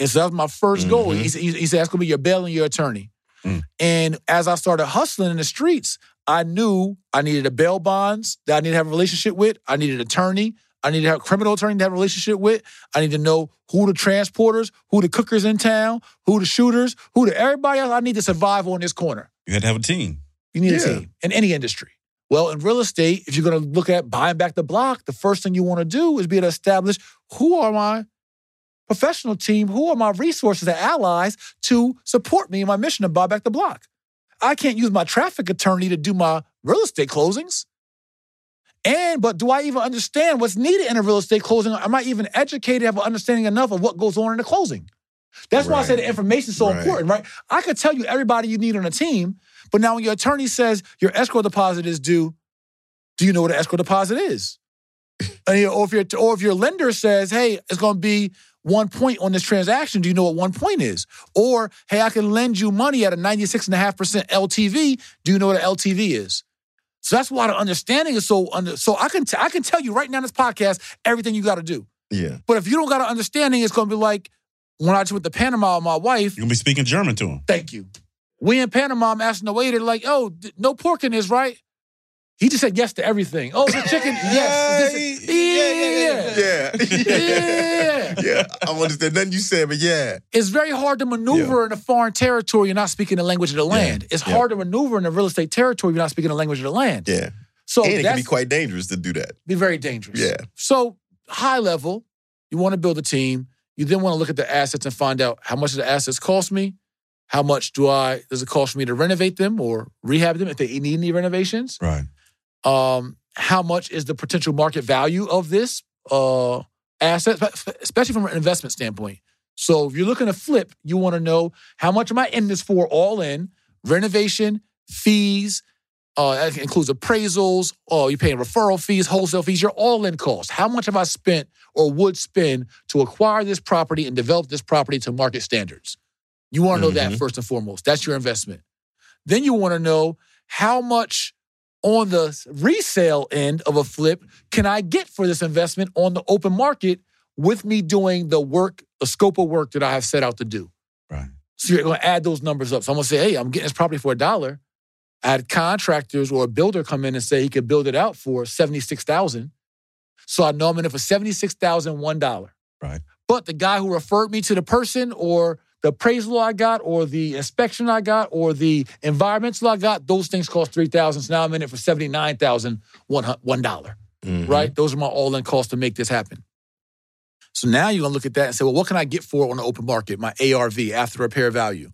And so that was my 1st goal. Mhm. He said, he said, "That's gonna be your bail and your attorney." Mm. And as I started hustling in the streets, I knew I needed a bail bonds that I needed to have a relationship with. I needed an attorney. I needed to have a criminal attorney to have a relationship with. I need to know who the transporters, who the cookers in town, who the shooters, who the everybody else. I need to survive on this corner. You had to have a team. You need a team in any industry. Well, in real estate, if you're going to look at buying back the block, the first thing you want to do is be able to establish who are my professional team, who are my resources and allies to support me in my mission to buy back the block. I can't use my traffic attorney to do my real estate closings. And, but do I even understand what's needed in a real estate closing? Am I even educated, have an understanding enough of what goes on in the closing? That's why I say the information is so Right. important, right? I could tell you everybody you need on a team, but now when your attorney says your escrow deposit is due, do you know what an escrow deposit is? And, or, if your, or if your lender says, hey, it's going to be one point on this transaction, do you know what one point is? Or, hey, I can lend you money at a 96.5% LTV. Do you know what an LTV is? So that's why the understanding is so under. So I can t- I can tell you right now in this podcast everything you got to do. Yeah. But if you don't got an understanding, it's going to be like when I just went to Panama with my wife. You're gonna be speaking German to him. Thank you. We in Panama, I'm asking the waiter, like, oh, no pork in this, right? He just said yes to everything. Oh, the chicken, yes. This- yeah, yeah, yeah. Yeah. yeah. I understand nothing you said, but yeah. It's very hard to maneuver in a foreign territory. You're not speaking the language of the land. It's Yeah. hard to maneuver in a real estate territory. You're not speaking the language of the land. Yeah. So and it can that's be quite dangerous to do that. be very dangerous. Yeah. So high level, you want to build a team. You then want to look at the assets and find out how much the assets cost me. How much do I does it cost me to renovate them or rehab them if they need any renovations? Right. Um, how much is the potential market value of this uh, assets, especially from an investment standpoint. So if you're looking to flip, you want to know how much am I in this for all in, renovation, fees, uh, that includes appraisals, oh, you're paying referral fees, wholesale fees, your all in costs. How much have I spent or would spend to acquire this property and develop this property to market standards? You want to know Mhm. that first and foremost. That's your investment. Then you want to know how much on the resale end of a flip can I get for this investment on the open market with me doing the work, the scope of work that I have set out to do. Right. So you're going to add those numbers up. So I'm going to say, hey, I'm getting this property for a dollar. I had contractors or a builder come in and say he could build it out for seventy-six thousand. So I know I'm in it for seventy-six thousand one dollar. Right. But the guy who referred me to the person or the appraisal I got or the inspection I got or the environmental I got, those things cost three thousand. So now I'm in it for seventy-nine thousand one dollar Mhm. right? Those are my all in costs to make this happen. So now you're gonna look at that and say, well, what can I get for it on the open market? My ARV, after repair value.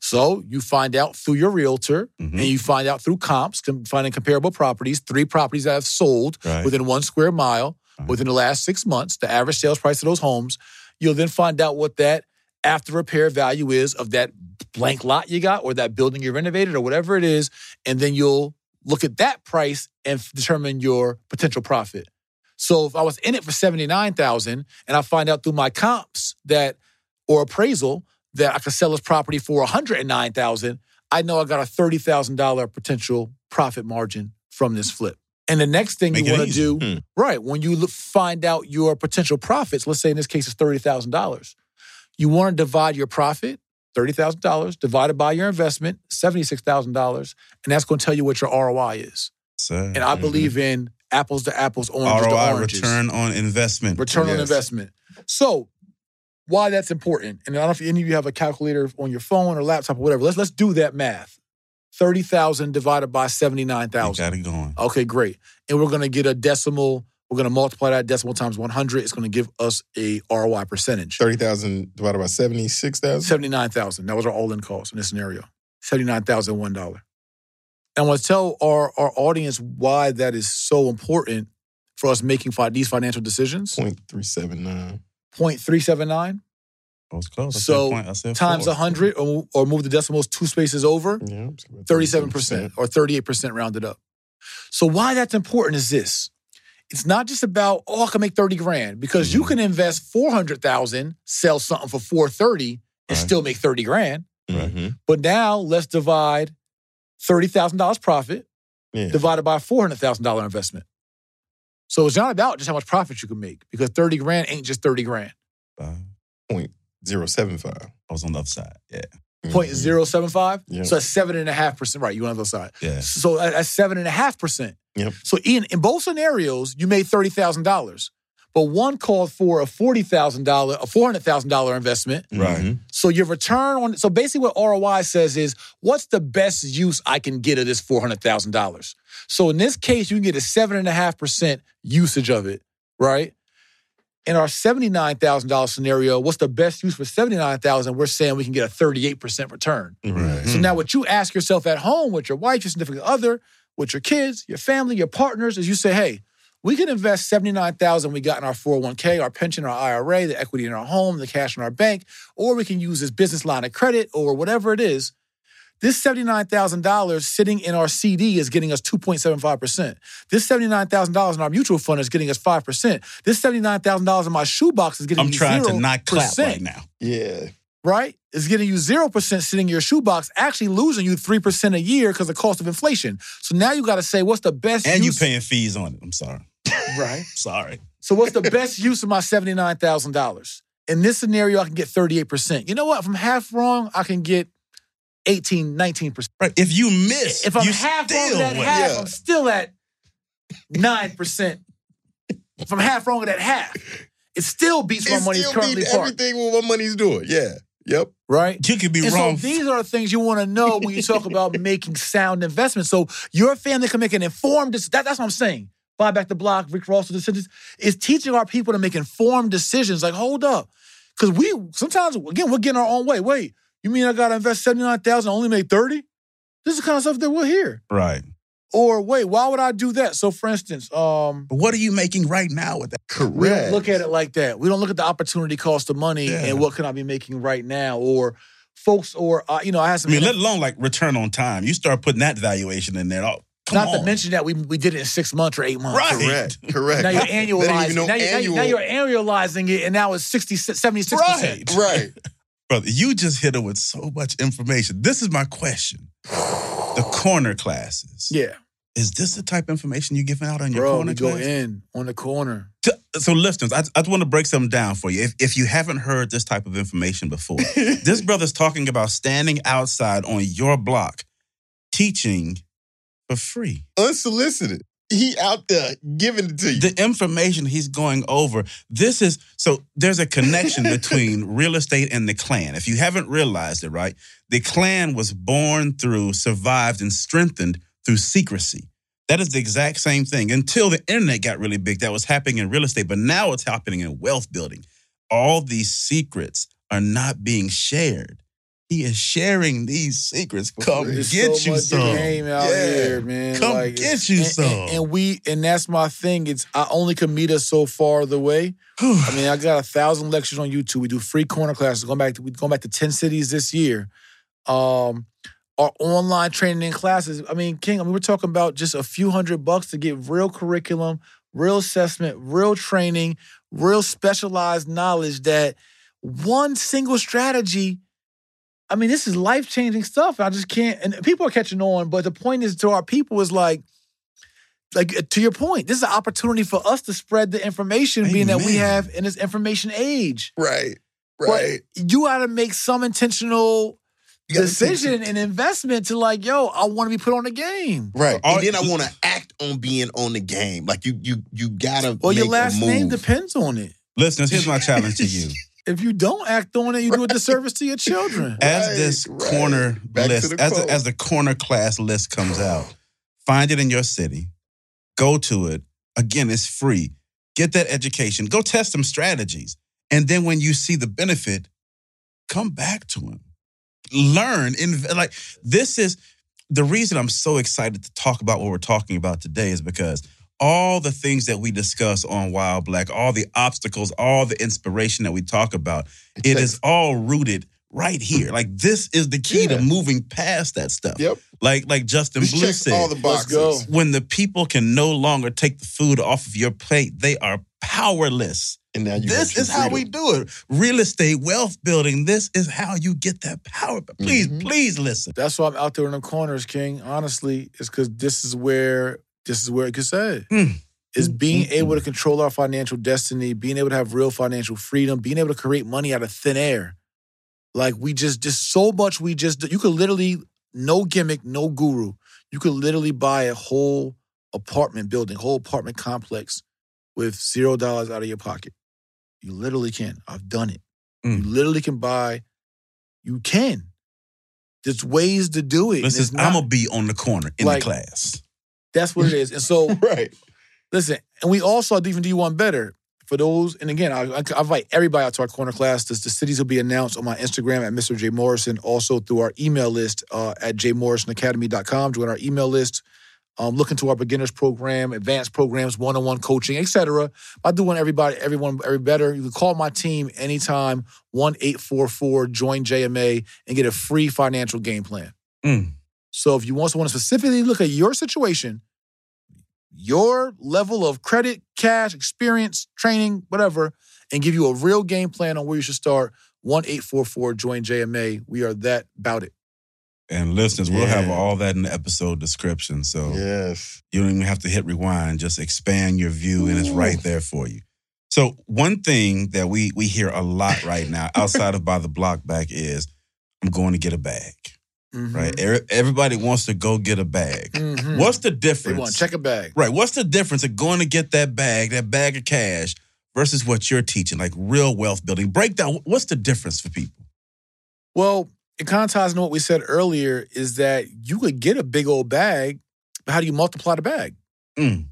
So you find out through your realtor Mhm. and you find out through comps, com- finding comparable properties, three properties that have sold Right. within one square mile Right. within the last six months, the average sales price of those homes. You'll then find out what that after repair value is of that blank lot you got or that building you renovated or whatever it is. And then you'll look at that price and determine your potential profit. So if I was in it for 79,000 and I find out through my comps that or appraisal that I could sell this property for 109,000, I know I got a $30,000 potential profit margin from this flip. And the next thing Make you want to do, Hmm. right, when you look, find out your potential profits, let's say in this case it's $30,000, you want to divide your profit, $30,000, divided by your investment, $76,000, and that's going to tell you what your ROI is. Sir. And I Mhm. believe in apples to apples, oranges to ROI, oranges. return on investment. Return on investment. So, why that's important, and I don't know if any of you have a calculator on your phone or laptop or whatever. Let's let's do that math. Thirty thousand divided by seventy nine You got it going. Okay, great. And we're gonna get a decimal. We're gonna multiply that decimal times one hundred. It's gonna give us a ROI percentage. Thirty thousand divided by seventy-six thousand. Seventy nine thousand. That was our all in cost in this scenario. Seventy nine thousand one dollar. And I want to tell our our audience why that is so important for us making fi- these financial decisions. Point three seven nine. Point three seven nine. I was close. So, point- I said times four. 100 or, or move the decimals two spaces over, Yeah, 37% or 38% rounded up. So why that's important is this. It's not just about, oh, I can make 30 grand because you Mhm. can invest 400,000, sell something for 430 and Right. still make 30 grand. Mhm. But now let's divide $30,000 profit Yeah. divided by a $400,000 investment. So it's not about just how much profit you can make because 30 grand ain't just 30 grand. Five. Point zero seven five. I was on the other side. Yeah. Point zero seven five. Yeah. So that's seven and a half percent. Right, you on the other side. Yeah. So that- that's seven and a half percent. Yep. So in in both scenarios, you made thirty thousand dollars, but one called for a forty thousand dollar, a four hundred thousand dollar investment. Right. Mhm. So your return on so basically what ROI says is what's the best use I can get of this four hundred thousand dollars. So in this case, you can get a seven and a half percent usage of it, right? In our seventy nine thousand dollar scenario, what's the best use for seventy nine thousand? We're saying we can get a thirty eight percent return. Right. So now what you ask yourself at home with your wife, your significant other, with your kids, your family, your partners, is you say, hey, we can invest 79,000 we got in our 401k, our pension, our IRA, the equity in our home, the cash in our bank, or we can use this business line of credit or whatever it is. This $79,000 sitting in our CD is getting us 2.75%. This $79,000 in our mutual fund is getting us 5%. This $79,000 in my shoebox is getting I'm me trying to 0%, not clap right now. Yeah. right? Is getting you 0% sitting in your shoebox, actually losing you 3% a year because of cost of inflation. So now you got to say, what's the best And you paying fees on it. I'm sorry. Right. Sorry. So what's the best use of my $79,000? In this scenario, I can get 38%. You know what? If I'm half wrong, I can get 18, 19%. Right. If you miss, If I'm you half wrong still at that win. half, Yeah. I'm still at 9%. if I'm half wrong at that half, it still beats my It money still currently beat parked. everything what my money's doing. Yeah. Yep. Right? You could be And wrong. so these are the things you want to know when you talk about making sound investments. So your family can make an informed. dec- That, that's what I'm saying. Buy back the block, Rick Ross decisions is teaching our people to make informed decisions. Like, hold up, because we sometimes again we're getting our own way. Wait, you mean I got to invest seventy nine thousand, only make thirty? This is the kind of stuff that we'll hear. right. Or wait, why would I do that? So, for instance, um, But what are you making right now with that? Correct. we don't look at it like that. We don't look at the opportunity cost of money Yeah. and what can I be making right now, or folks, or uh, you know, I have I some. mean, let alone like return on time. You start putting that valuation in there. Oh, come not on. to mention that we we did it in six months or eight months. Right. Correct. Correct. Now you're They didn't annualizing. even know now, you're, now you- now you're annualizing it, and now it's 60, 76 percent. Right. Right. Brother, you just hit her with so much information. This is my question. The corner classes. Yeah, Is this the type of information you're giving out on your bro, corner we go class? in on the corner. To- So, listeners, I, I just want to break something down for you. If, if you haven't heard this type of information before, this brother's talking about standing outside on your block teaching for free. Unsolicited. He out there giving it to you. The information he's going over, this is so there's a connection between real estate and the clan. If you haven't realized it, right? The clan was born through, survived, and strengthened through secrecy. That is the exact same thing until the internet got really big. That was happening in real estate, but now it's happening in wealth building. All these secrets are not being shared. He is sharing these secrets. Come There's get so you much some. game out Yeah. here, man. Come Like, get you and- some. And, and we, and that's my thing. It's I only can meet us so far the way. I mean, I got a thousand lectures on YouTube. We do free corner classes. Going back to we going back to ten cities this year. Um, our online training and classes. I mean, King. I mean, we're talking about just a few hundred bucks to get real curriculum, real assessment, real training, real specialized knowledge. That one single strategy. I mean, this is life changing stuff. I just can't. And people are catching on, but the point is to our people is like. Like uh, to your point, this is an opportunity for us to spread the information, being that we have in this information age. right. But Right. you got to make some intentional You gotta decision and investment to like, yo, I want to be put on the game. Right. And then I want to act on being on the game. Like you you you gotta Well, your last a move. name depends on it. Listeners, here's my challenge to you. If you don't act on it, you do a disservice to your children. as Right, this right. corner Back list, the as, quote. as the corner class list comes out, find it in your city, go to it. Again, it's free. Get that education. Go test some strategies. And then when you see the benefit, come back to him. Learn. In, like, this is the reason I'm so excited to talk about what we're talking about today is because all the things that we discuss on While Black, all the obstacles, all the inspiration that we talk about, it takes- is all rooted right here. Like this is the key Yeah. to moving past that stuff. Yep. Like like Justin This Blue said, all the boxes. when the people can no longer take the food off of your plate, they are powerless. And now you this is how we do it. Real estate, wealth building. This is how you get that power. But please, Mhm. please listen. That's why I'm out there in the corners, King. Honestly, it's because this is where this is where it gets said. Mm. Is being Mm, mm, able to control our financial destiny, being able to have real financial freedom, being able to create money out of thin air. Like we just, just so much. We just, you could literally, no gimmick, no guru. You could literally buy a whole apartment building, whole apartment complex with zero dollars out of your pocket. You literally can. I've done it. You Mm. literally can buy. You can. There's ways to do it. Listen, I'm gonna be on the corner in like- the class. That's what it is. And so, Right. listen, and we also even do one better for those. And again, I, I I invite everybody out to our corner class. The, the cities will be announced on my Instagram at Mr. Jay Morrison, also through our email list uh, at jaymorrisonacademy.com. Join our email list. Um, look into our beginners program, advanced programs, one-on-one coaching, etc. I do want everybody, everyone, every better. You can call my team anytime, one eight four four join JMA and get a free financial game plan. Mm. So if you also want to specifically look at your situation, your level of credit, cash, experience, training, whatever, and give you a real game plan on where you should start, 1-844 join JMA. We are that about it. And listeners, we'll have all that in the episode description. So Yes. You don't even have to hit rewind. Just expand your view, and it's right there for you. So one thing that we we hear a lot right now, outside of by the block back, is I'm going to get a bag. Mhm. Right? Everybody wants to go get a bag. Mhm. What's the they difference? want? Check a bag. Right. What's the difference of going to get that bag, that bag of cash, versus what you're teaching, like real wealth building? Break down. What's the difference for people? Well, it kind of ties into what we said earlier is that you could get a big old bag, but how do you multiply the bag? Mm.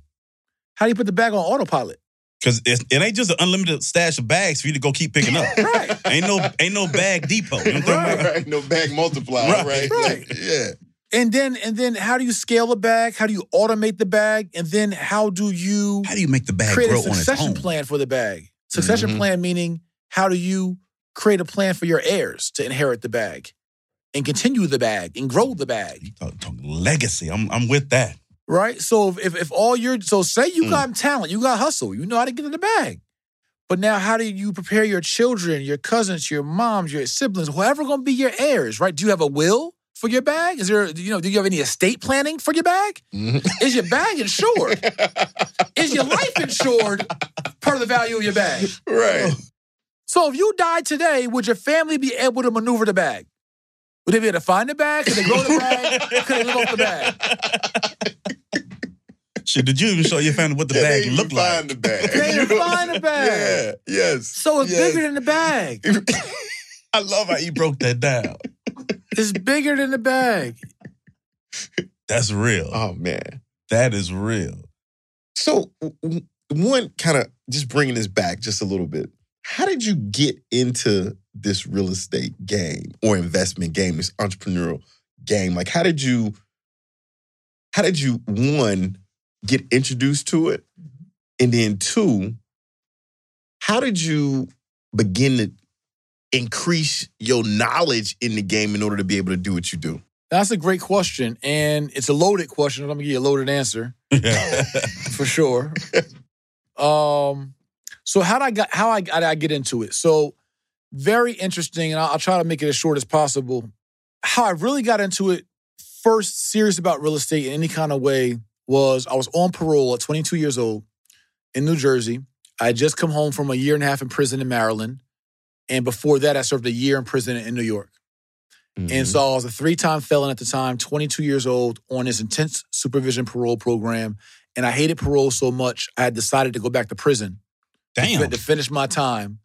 How do you put the bag on autopilot? Because it, it ain't just an unlimited stash of bags for you to go keep picking up. Right. ain't no ain't no bag depot. You know what I'm talking Right. right. No bag multiplier. Right. Right. Right. Like, yeah. And then and then how do you scale the bag? How do you automate the bag? And then how do you How do you make the bag create grow a on its succession own? plan for the bag? Succession Mhm. plan meaning how do you create a plan for your heirs to inherit the bag and continue the bag and grow the bag? You talk, talk legacy. I'm I'm with that. Right? So if if, all your so say you Mm. got talent, you got hustle, you know how to get in the bag. But now how do you prepare your children, your cousins, your moms, your siblings, whoever gonna be your heirs, right? Do you have a will for your bag? Is there, you know, do you have any estate planning for your bag? Mhm. Is your bag insured? Is your life insured part of the value of your bag? right. So if you died today, would your family be able to maneuver the bag? Would they be able to find the bag? Could they grow the bag? Could they live off the bag? Shit, did you even show your family what the Yeah, bag they looked even find like? the bag. They even You know what find the bag. Yeah. Yes. So it's Yes. bigger than the bag. I love how you broke that down. It's bigger than the bag. That's real. Oh man. that is real. So w- w- one kind of just bringing this back just a little bit. How did you get into this real estate game or investment game, this entrepreneurial game? Like, how did you? How did you one get introduced to it, and then two? How did you begin to increase your knowledge in the game in order to be able to do what you do? That's a great question. And it's a loaded question. I'm gonna give you a loaded answer for sure. um, so how did I got how I how did I get into it? So very interesting, and I'll, I'll try to make it as short as possible. How I really got into it, first serious about real estate in any kind of way, was I was on parole at 22 years old in New Jersey. I had just come home from a year and a half in prison in Maryland, and before that, I served a year in prison in New York. Mm-hmm. And so I was a three time felon at the time, 22 years old, on this intense supervision parole program. And I hated parole so much, I had decided to go back to prison to, Damn. to finish my time.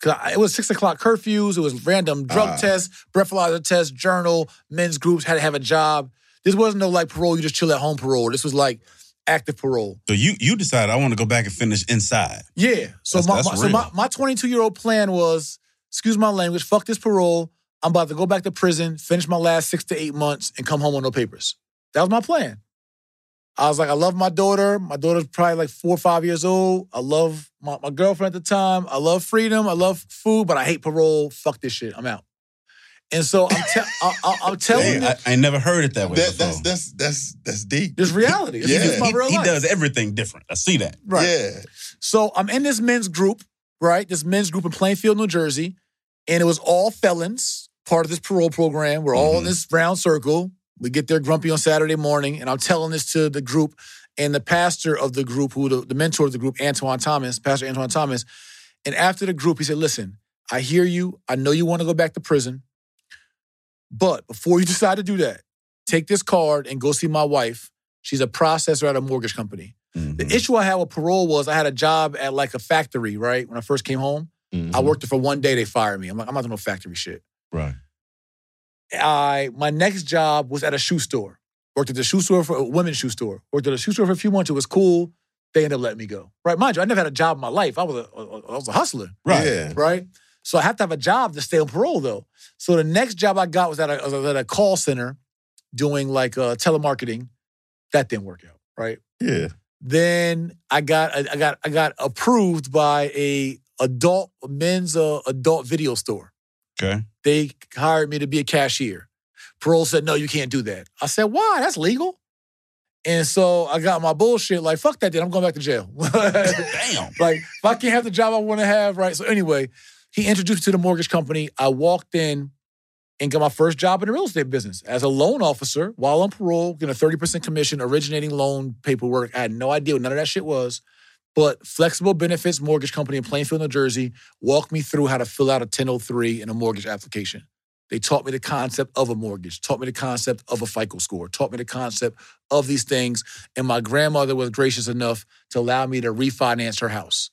Cause I- it was six o'clock curfews, it was random drug Ah. tests, breathalyzer tests, journal, men's groups, had to have a job. This wasn't no like parole, you just chill at home parole. This was like active parole. So you you decided I want to go back and finish inside. Yeah. So That's- my, that's my- so my, my 22 year old plan was, excuse my language, fuck this parole. I'm about to go back to prison, finish my last six to eight months, and come home on no papers. That was my plan. I was like, I love my daughter. My daughter's probably like four or five years old. I love my, my girlfriend at the time. I love freedom. I love food, but I hate parole. Fuck this shit. I'm out. And so I'm, te- I, I, I'm telling Hey, you, I, I never heard it that way That, before. that's that's that's that's deep. this reality. This Yeah. is my he, real he life. does everything different. I see that. Right. Yeah. So I'm in this men's group, right? This men's group in Plainfield, New Jersey, and it was all felons, part of this parole program. We're all in Mhm. this round circle. We get there grumpy on Saturday morning, and I'm telling this to the group. And the pastor of the group, who the, the mentor of the group, Antoine Thomas, Pastor Antoine Thomas, and after the group, he said, Listen, I hear you. I know you want to go back to prison. But before you decide to do that, take this card and go see my wife. She's a processor at a mortgage company. Mhm. The issue I had with parole was I had a job at like a factory, right? When I first came home, I Mhm. worked there for one day, they fired me. I'm like, I'm not doing no factory shit. Right. I my next job was at a shoe store. Worked at the shoe store for a women's shoe store. Worked at a shoe store for a few months. It was cool. They ended up letting me go. Right, mind you, I never had a job in my life. I was a, I was a hustler. Right. Yeah. Right. So I have to have a job to stay on parole though. So the next job I got was at a, was at a call center doing like uh, telemarketing. That didn't work out. Right. Yeah. Then I got I got I got approved by a adult men's uh, adult video store. Okay. They hired me to be a cashier. Parole said, no, you can't do that. I said, why? That's legal. And so I got my bullshit like, fuck that, then I'm going back to jail. Damn. like, if I can't have the job I want to have, right? So anyway, he introduced me to the mortgage company. I walked in and got my first job in the real estate business as a loan officer while on parole, getting a 30% commission, originating loan paperwork. I had no idea what none of that shit was. But Flexible Benefits Mortgage Company in Plainfield, New Jersey, walked me through how to fill out a 1003 in a mortgage application. They taught me the concept of a mortgage, taught me the concept of a FICO score, taught me the concept of these things. And my grandmother was gracious enough to allow me to refinance her house.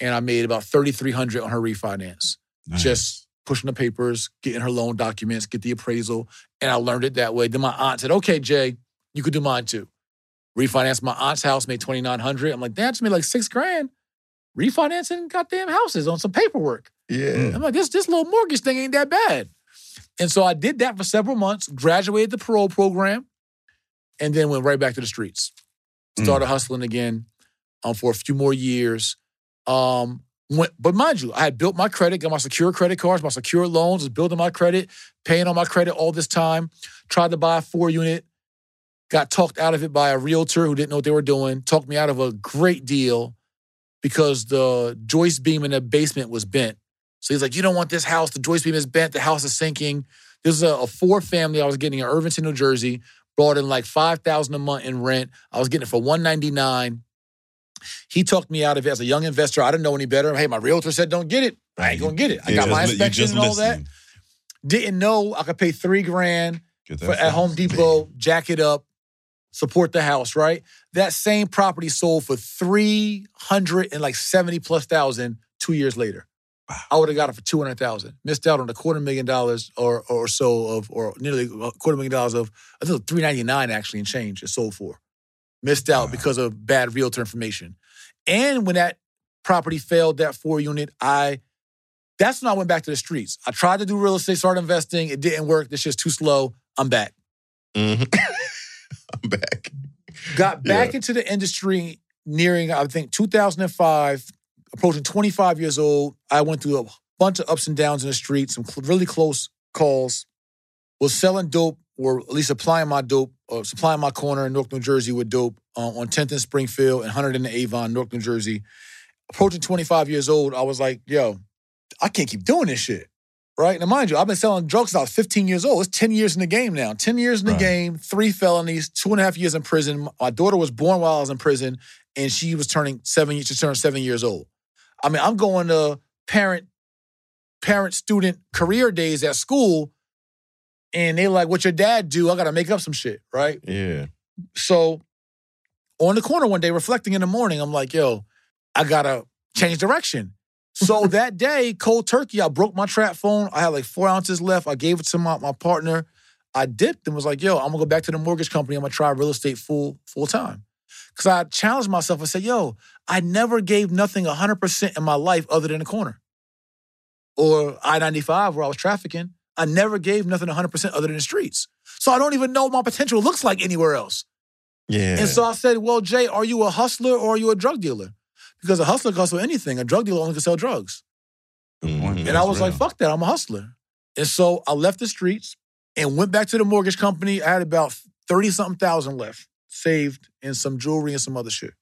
And I made about 3300 on her refinance Nice. just pushing the papers, getting her loan documents, get the appraisal. And I learned it that way. Then my aunt said, okay, Jay, you could do mine too. Refinance my aunt's house, made 2900 I'm like, damn, just made like six grand. Refinancing goddamn houses on some paperwork. Yeah. I'm like, this, this little mortgage thing ain't that bad. And so I did that for several months, graduated the parole program, and then went right back to the streets. Started hustling again um, for a few more years. Um, but mind you, I had built my credit, got my secure credit cards, my secure loans, was building my credit, paying on my credit all this time. Tried to buy a four unit, got talked out of it by a realtor who didn't know what they were doing, talked me out of a great deal because the joist beam in the basement was bent. So he's like, You don't want this house. The joist beam is bent. The house is sinking. This is a, a four family I was getting in Irvington, New Jersey. Brought in like 5000 a month in rent. I was getting it for 199 He talked me out of it as a young investor. I didn't know any better. Hey, my realtor said, Don't get it. I ain't gonna get it. I got my inspection and all that. Didn't know I could pay three grand for, at. Home Depot, jack it up, support the house, right? That same property sold for 300 and like 70 plus thousand two years later. Wow. I would have got it for 200,000. Missed out on a quarter million dollars or or so of, or nearly a quarter million dollars of, I think 399 actually and change it sold for. Missed out Wow. because of bad realtor information. And when that property failed, that four unit, I, that's when I went back to the streets. I tried to do real estate, started investing. It didn't work. This shit's too slow. I'm back. Mhm. I'm back. Got back into the industry nearing, I think, 2005, approaching 25 years old. I went through a bunch of ups and downs in the street, some cl- really close calls. Was selling dope, or at least applying my dope, or supplying my corner in Newark, New Jersey with dope uh, on 10th and Springfield and 100 in the Avon, Newark, New Jersey. Approaching 25 years old, I was like, yo, I can't keep doing this shit. Right? Now, mind you, I've been selling drugs since I was 15 years old. It's 10 years in the game now. 10 years in the Right. game, three felonies, two and a half years in prison. My daughter was born while I was in prison, and she was turning seven, she turned seven years old. I mean, I'm going to parent, parent student career days at school, and they like, what your dad do? I gotta make up some shit, right? Yeah. So on the corner one day, reflecting in the morning, I'm like, yo, I gotta change direction. So that day, cold turkey, I broke my trap phone. I had like four ounces left. I gave it to my, my partner. I dipped and was like, yo, I'm gonna go back to the mortgage company. I'm gonna try real estate full full time. Cause I challenged myself. I said, yo, I never gave nothing 100% in my life other than the corner. Or I 95, where I was trafficking. I never gave nothing 100% other than the streets. So I don't even know what my potential looks like anywhere else. Yeah. And so I said, Well, Jay, are you a hustler or are you a drug dealer? Because a hustler can hustle anything. A drug dealer only can sell drugs. Good point. Mhm. And I That's was like, fuck that. I'm a hustler. And so I left the streets and went back to the mortgage company. I had about 30 something thousand left, saved and some jewelry and some other shit.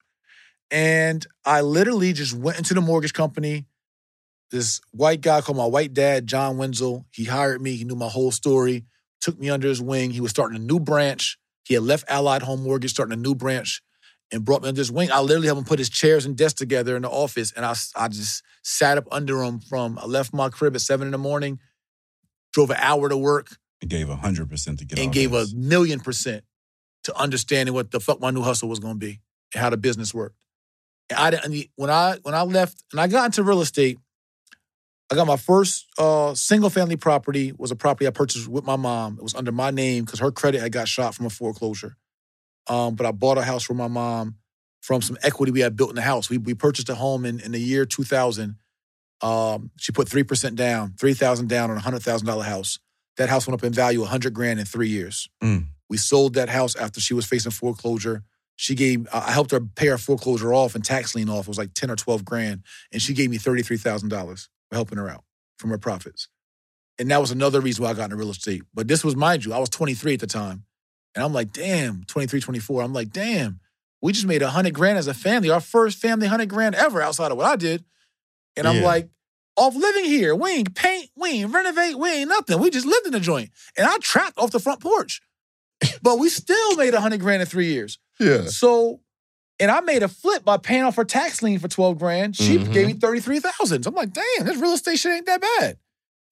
And I literally just went into the mortgage company. This white guy called my white dad, John Wenzel, he hired me. He knew my whole story, took me under his wing. He was starting a new branch. He had left Allied Home Mortgage, starting a new branch, and brought me under his wing. I literally have him put his chairs and desks together in the office, and I, I just sat up under him from, I left my crib at seven in the morning, drove an hour to work, It gave hundred percent to get and gave this. a million percent to understanding what the fuck my new hustle was going to be and how the business worked. And I didn't when I when I left and I got into real estate. I got my first uh, single family property was a property I purchased with my mom. It was under my name because her credit had got shot from a foreclosure. Um, but I bought a house for my mom from some equity we had built in the house. We we purchased a home in in the year 2000. Um, she put three percent down, three thousand down on a hundred thousand dollar house. That house went up in value, a hundred grand in three years. Mm. We sold that house after she was facing foreclosure. She gave, I helped her pay her foreclosure off and tax lien off. It was like 10 or 12 grand. And she gave me $33,000 for helping her out from her profits. And that was another reason why I got into real estate. But this was, mind you, I was 23 at the time. And I'm like, damn, 23, 24. I'm like, damn, we just made a 100 grand as a family, our first family 100 grand ever outside of what I did. And I'm Yeah. like, off living here, we ain't paint, we ain't renovate, we ain't nothing. We just lived in the joint. And I trapped off the front porch. but we still made a 100 grand in three years. yeah. So, and I made a flip by paying off her tax lien for 12 grand. She Mhm. gave me 33,000. So I'm like, damn, this real estate shit ain't that bad.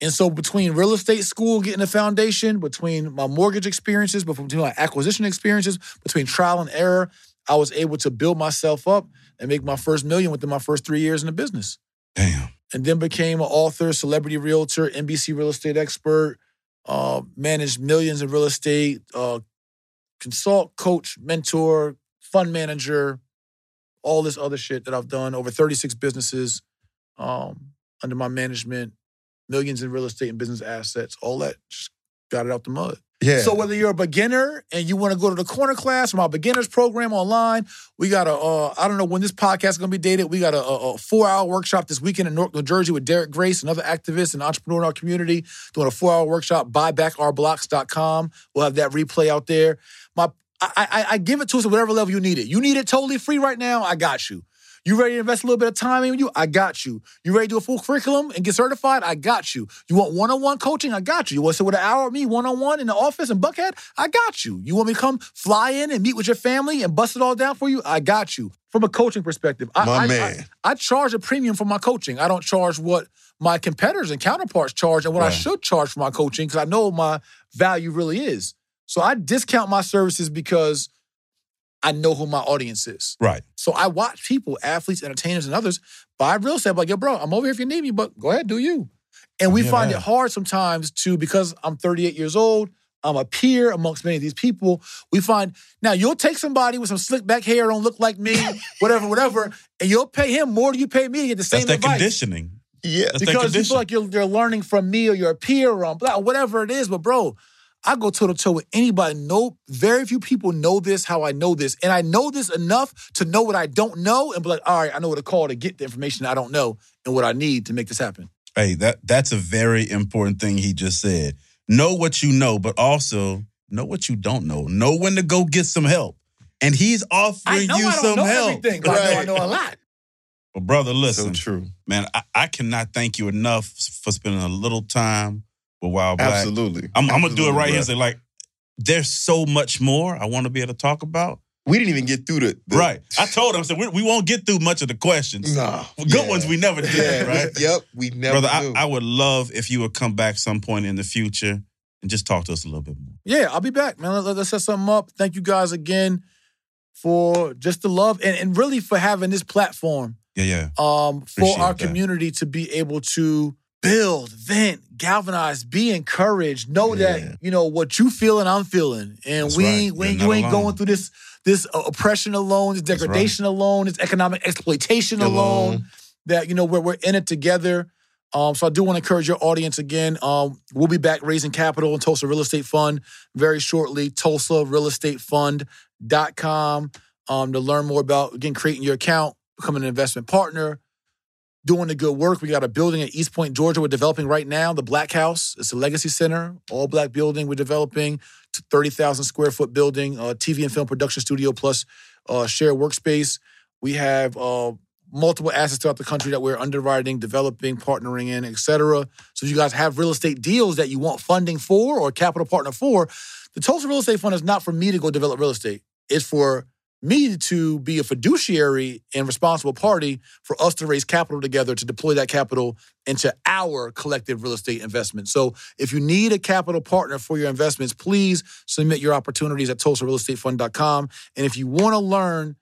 And so between real estate school getting a foundation, between my mortgage experiences, between my acquisition experiences, between trial and error, I was able to build myself up and make my first million within my first three years in the business. Damn. And then became an author, celebrity realtor, NBC real estate expert, uh, managed millions in real estate, uh, consult, coach, mentor, fund manager, all this other shit that I've done. Over 36 businesses um, under my management. millions in real estate and business assets, all that just got it out the mud. Yeah. So whether you're a beginner and you want to go to the corner class our beginners program online, we got a uh, I don't know when this podcast is going to be dated. We got a, a, a four hour workshop this weekend in Newark, New Jersey with Derek Grace, another activist and entrepreneur in our community, doing a four hour workshop. Buybackourblocks.com. We'll have that replay out there. My I, I, I give it to us at whatever level you need it. You need it totally free right now. I got you. You ready to invest a little bit of time in you? I got you. You ready to do a full curriculum and get certified? I got you. You want one-on-one coaching? I got you. You want to sit with an hour with me one-on-one in the office in Buckhead? I got you. You want me to come fly in and meet with your family and bust it all down for you? I got you. From a coaching perspective, I, My I, man. I, I charge a premium for my coaching. I don't charge what my competitors and counterparts charge and what I should charge for my coaching because I know what my value really is. So I discount my services because I know who my audience is. Right. So I watch people, athletes, entertainers, and others buy real estate. I'm like, yo, bro, I'm over here if you need me, but go ahead, do you. And we Yeah, find man. it hard sometimes to, because I'm 38 years old, I'm a peer amongst many of these people. We find now you'll take somebody with some slick back hair, don't look like me, whatever, whatever, and you'll pay him more than you pay me to get the same That's that advice. conditioning. yeah. That's Because you feel like you're, you're learning from me or you're a peer or I'm whatever it is. But bro, I go toe to toe with anybody. No, very few people know this how I know this. And I know this enough to know what I don't know and be like, all right, I know what to call to get the information I don't know and what I need to make this happen. Hey, that that's a very important thing he just said. Know what you know, but also know what you don't know. Know when to go get some help. And he's I offering know you I don't some know help. everything, but I know I know a lot. But brother, so listen, true. man, I, I cannot thank you enough for spending a little time with While Black. Absolutely. I'm, I'm gonna do it Absolutely, right here. and Say like, there's so much more I want to be able to talk about. We didn't even get through the, the right. I told him, I said we, we won't get through much of the questions. Nah. Good Yeah. ones we never did. Yeah. Right. Yep. We never Brother, I, do. I would love if you would come back some point in the future and just talk to us a little bit more. Yeah, I'll be back, man. Let, us set something up. Thank you guys again for just the love and, and really for having this platform Yeah, yeah. um, for Appreciate our that. community to be able to build, vent, galvanize, be encouraged, know Yeah. that you know what you feeling, I'm feeling, and That's we right. ain't we You're ain't- you ain't alone. going through this this uh, oppression alone, this That's right. degradation alone, this economic exploitation alone. Alone. That you know we're we're in it together. Um, so I do want to encourage your audience again. Um, we'll be back raising capital in Tulsa Real Estate Fund very shortly. Tulsa Real Estate Fund.com um, to learn more about again creating your account, becoming an investment partner, doing the good work. We got a building at East Point, Georgia. We're developing right now, the Black House. It's a legacy center, all black building. We're developing t- 30,000 square foot building, uh, TV and film production studio plus uh, shared workspace. We have uh, multiple assets throughout the country that we're underwriting, developing, partnering in, et cetera. So if you guys have real estate deals that you want funding for or capital partner for, the Tulsa Real Estate Fund is not for me to go develop real estate. It's for me to be a fiduciary and responsible party for us to raise capital together to deploy that capital into our collective real estate investment. So if you need a capital partner for your investments, please submit your opportunities at tulsarealestatefund.com. And if you want to learn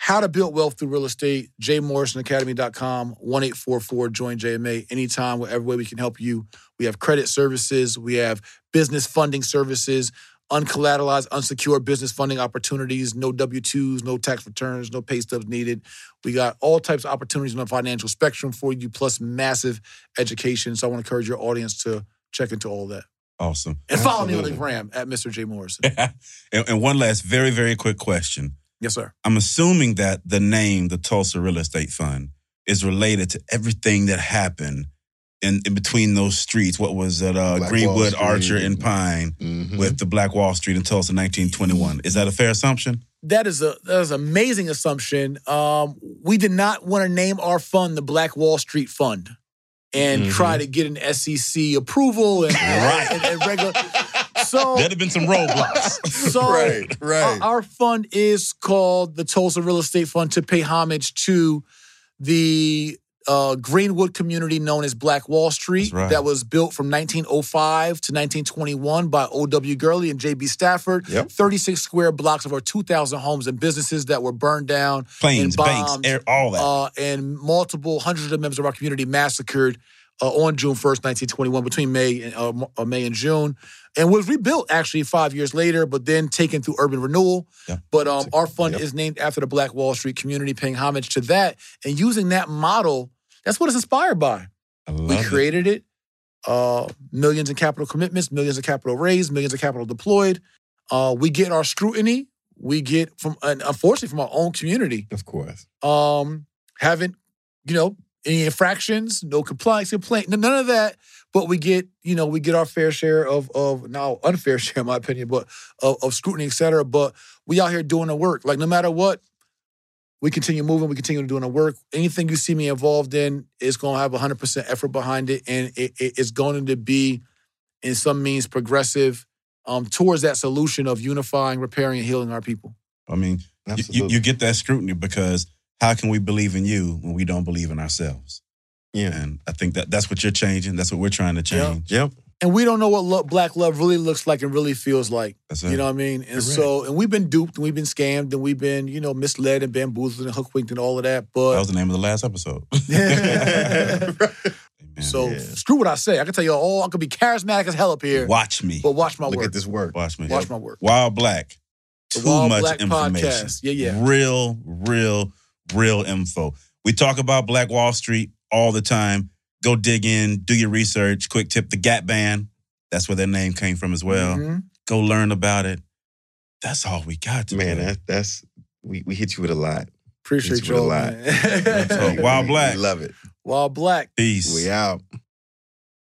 how to build wealth through real estate, jaymorrisonacademy.com, 1844 join JMA anytime, whatever way we can help you. We have credit services, we have business funding services, uncollateralized, unsecured business funding opportunities, no W 2s, no tax returns, no pay stubs needed. We got all types of opportunities on the financial spectrum for you, plus massive education. So I want to encourage your audience to check into all that. Awesome. And follow me on the Absolutely. gram at Mr. Jay Morrison. and, and one last very, very quick question. yes, sir. I'm assuming that the name, the Tulsa Real Estate Fund, is related to everything that happened in, in between those streets. What was it? Uh, Black Greenwood, Archer, and Pine Mhm. with the Black Wall Street in Tulsa 1921. Is that a fair assumption? That is a that is an amazing assumption. Um, we did not want to name our fund the Black Wall Street Fund and Mhm. try to get an SEC approval and, Right. and, and regular. So, that'd have been some roadblocks. so right, right. Our, our fund is called the Tulsa Real Estate Fund to pay homage to the uh, Greenwood community known as Black Wall Street right. that was built from 1905 to 1921 by O.W. Gurley and J.B. Stafford. Yep. 36 square blocks of over 2,000 homes and businesses that were burned down. Planes, and banks, air, all that. Uh, and multiple hundreds of members of our community massacred uh, on June 1st, 1921, between May and uh, uh, May and June, and was rebuilt actually five years later, but then taken through urban renewal. Yeah. But um, our fund Yep. is named after the Black Wall Street community, paying homage to that and using that model. That's what it's inspired by. We love it. created it. uh, millions in capital commitments, millions of capital raised, millions of capital deployed. Uh, we get our scrutiny. We get from, and unfortunately, from our own community. Of course. Um, haven't, you know, any infractions, no compliance complaint, none of that. But we get, you know, we get our fair share of of now unfair share, in my opinion, but of, of scrutiny, et cetera. But we out here doing the work. Like no matter what, we continue moving, we continue doing the work. Anything you see me involved in is going to have 100% effort behind it, and it, it, it's going to be, in some means, progressive um, towards that solution of unifying, repairing, and healing our people. I mean, you, you, you get that scrutiny because how can we believe in you when we don't believe in ourselves? yeah. And I think that that's what you're changing. That's what we're trying to Yeah. change. Yep. And we don't know what lo- black love really looks like and really feels like. That's it. You know what I mean? And Correct. so, and we've been duped and we've been scammed and we've been, you know, misled and bamboozled and hookwinked and all of that. But that was the name of the last episode. Yeah. So Yeah. screw what I say. I can tell you all, I could be charismatic as hell up here, watch me. but watch my Look work. at this work. Watch me. Watch my work. While Black. The Too Wild much Black information. Podcast. Yeah, yeah. Real, real, real info. We talk about Black Wall Street all the time. Go dig in, do your research. Quick tip: the Gap Band. That's where their name came from as well. Mhm. Go learn about it. That's all we got today. Man, that, that's we, we hit you with a lot. Appreciate It's with a lot. So, Wild Black. We love it. While Black. Peace. We out.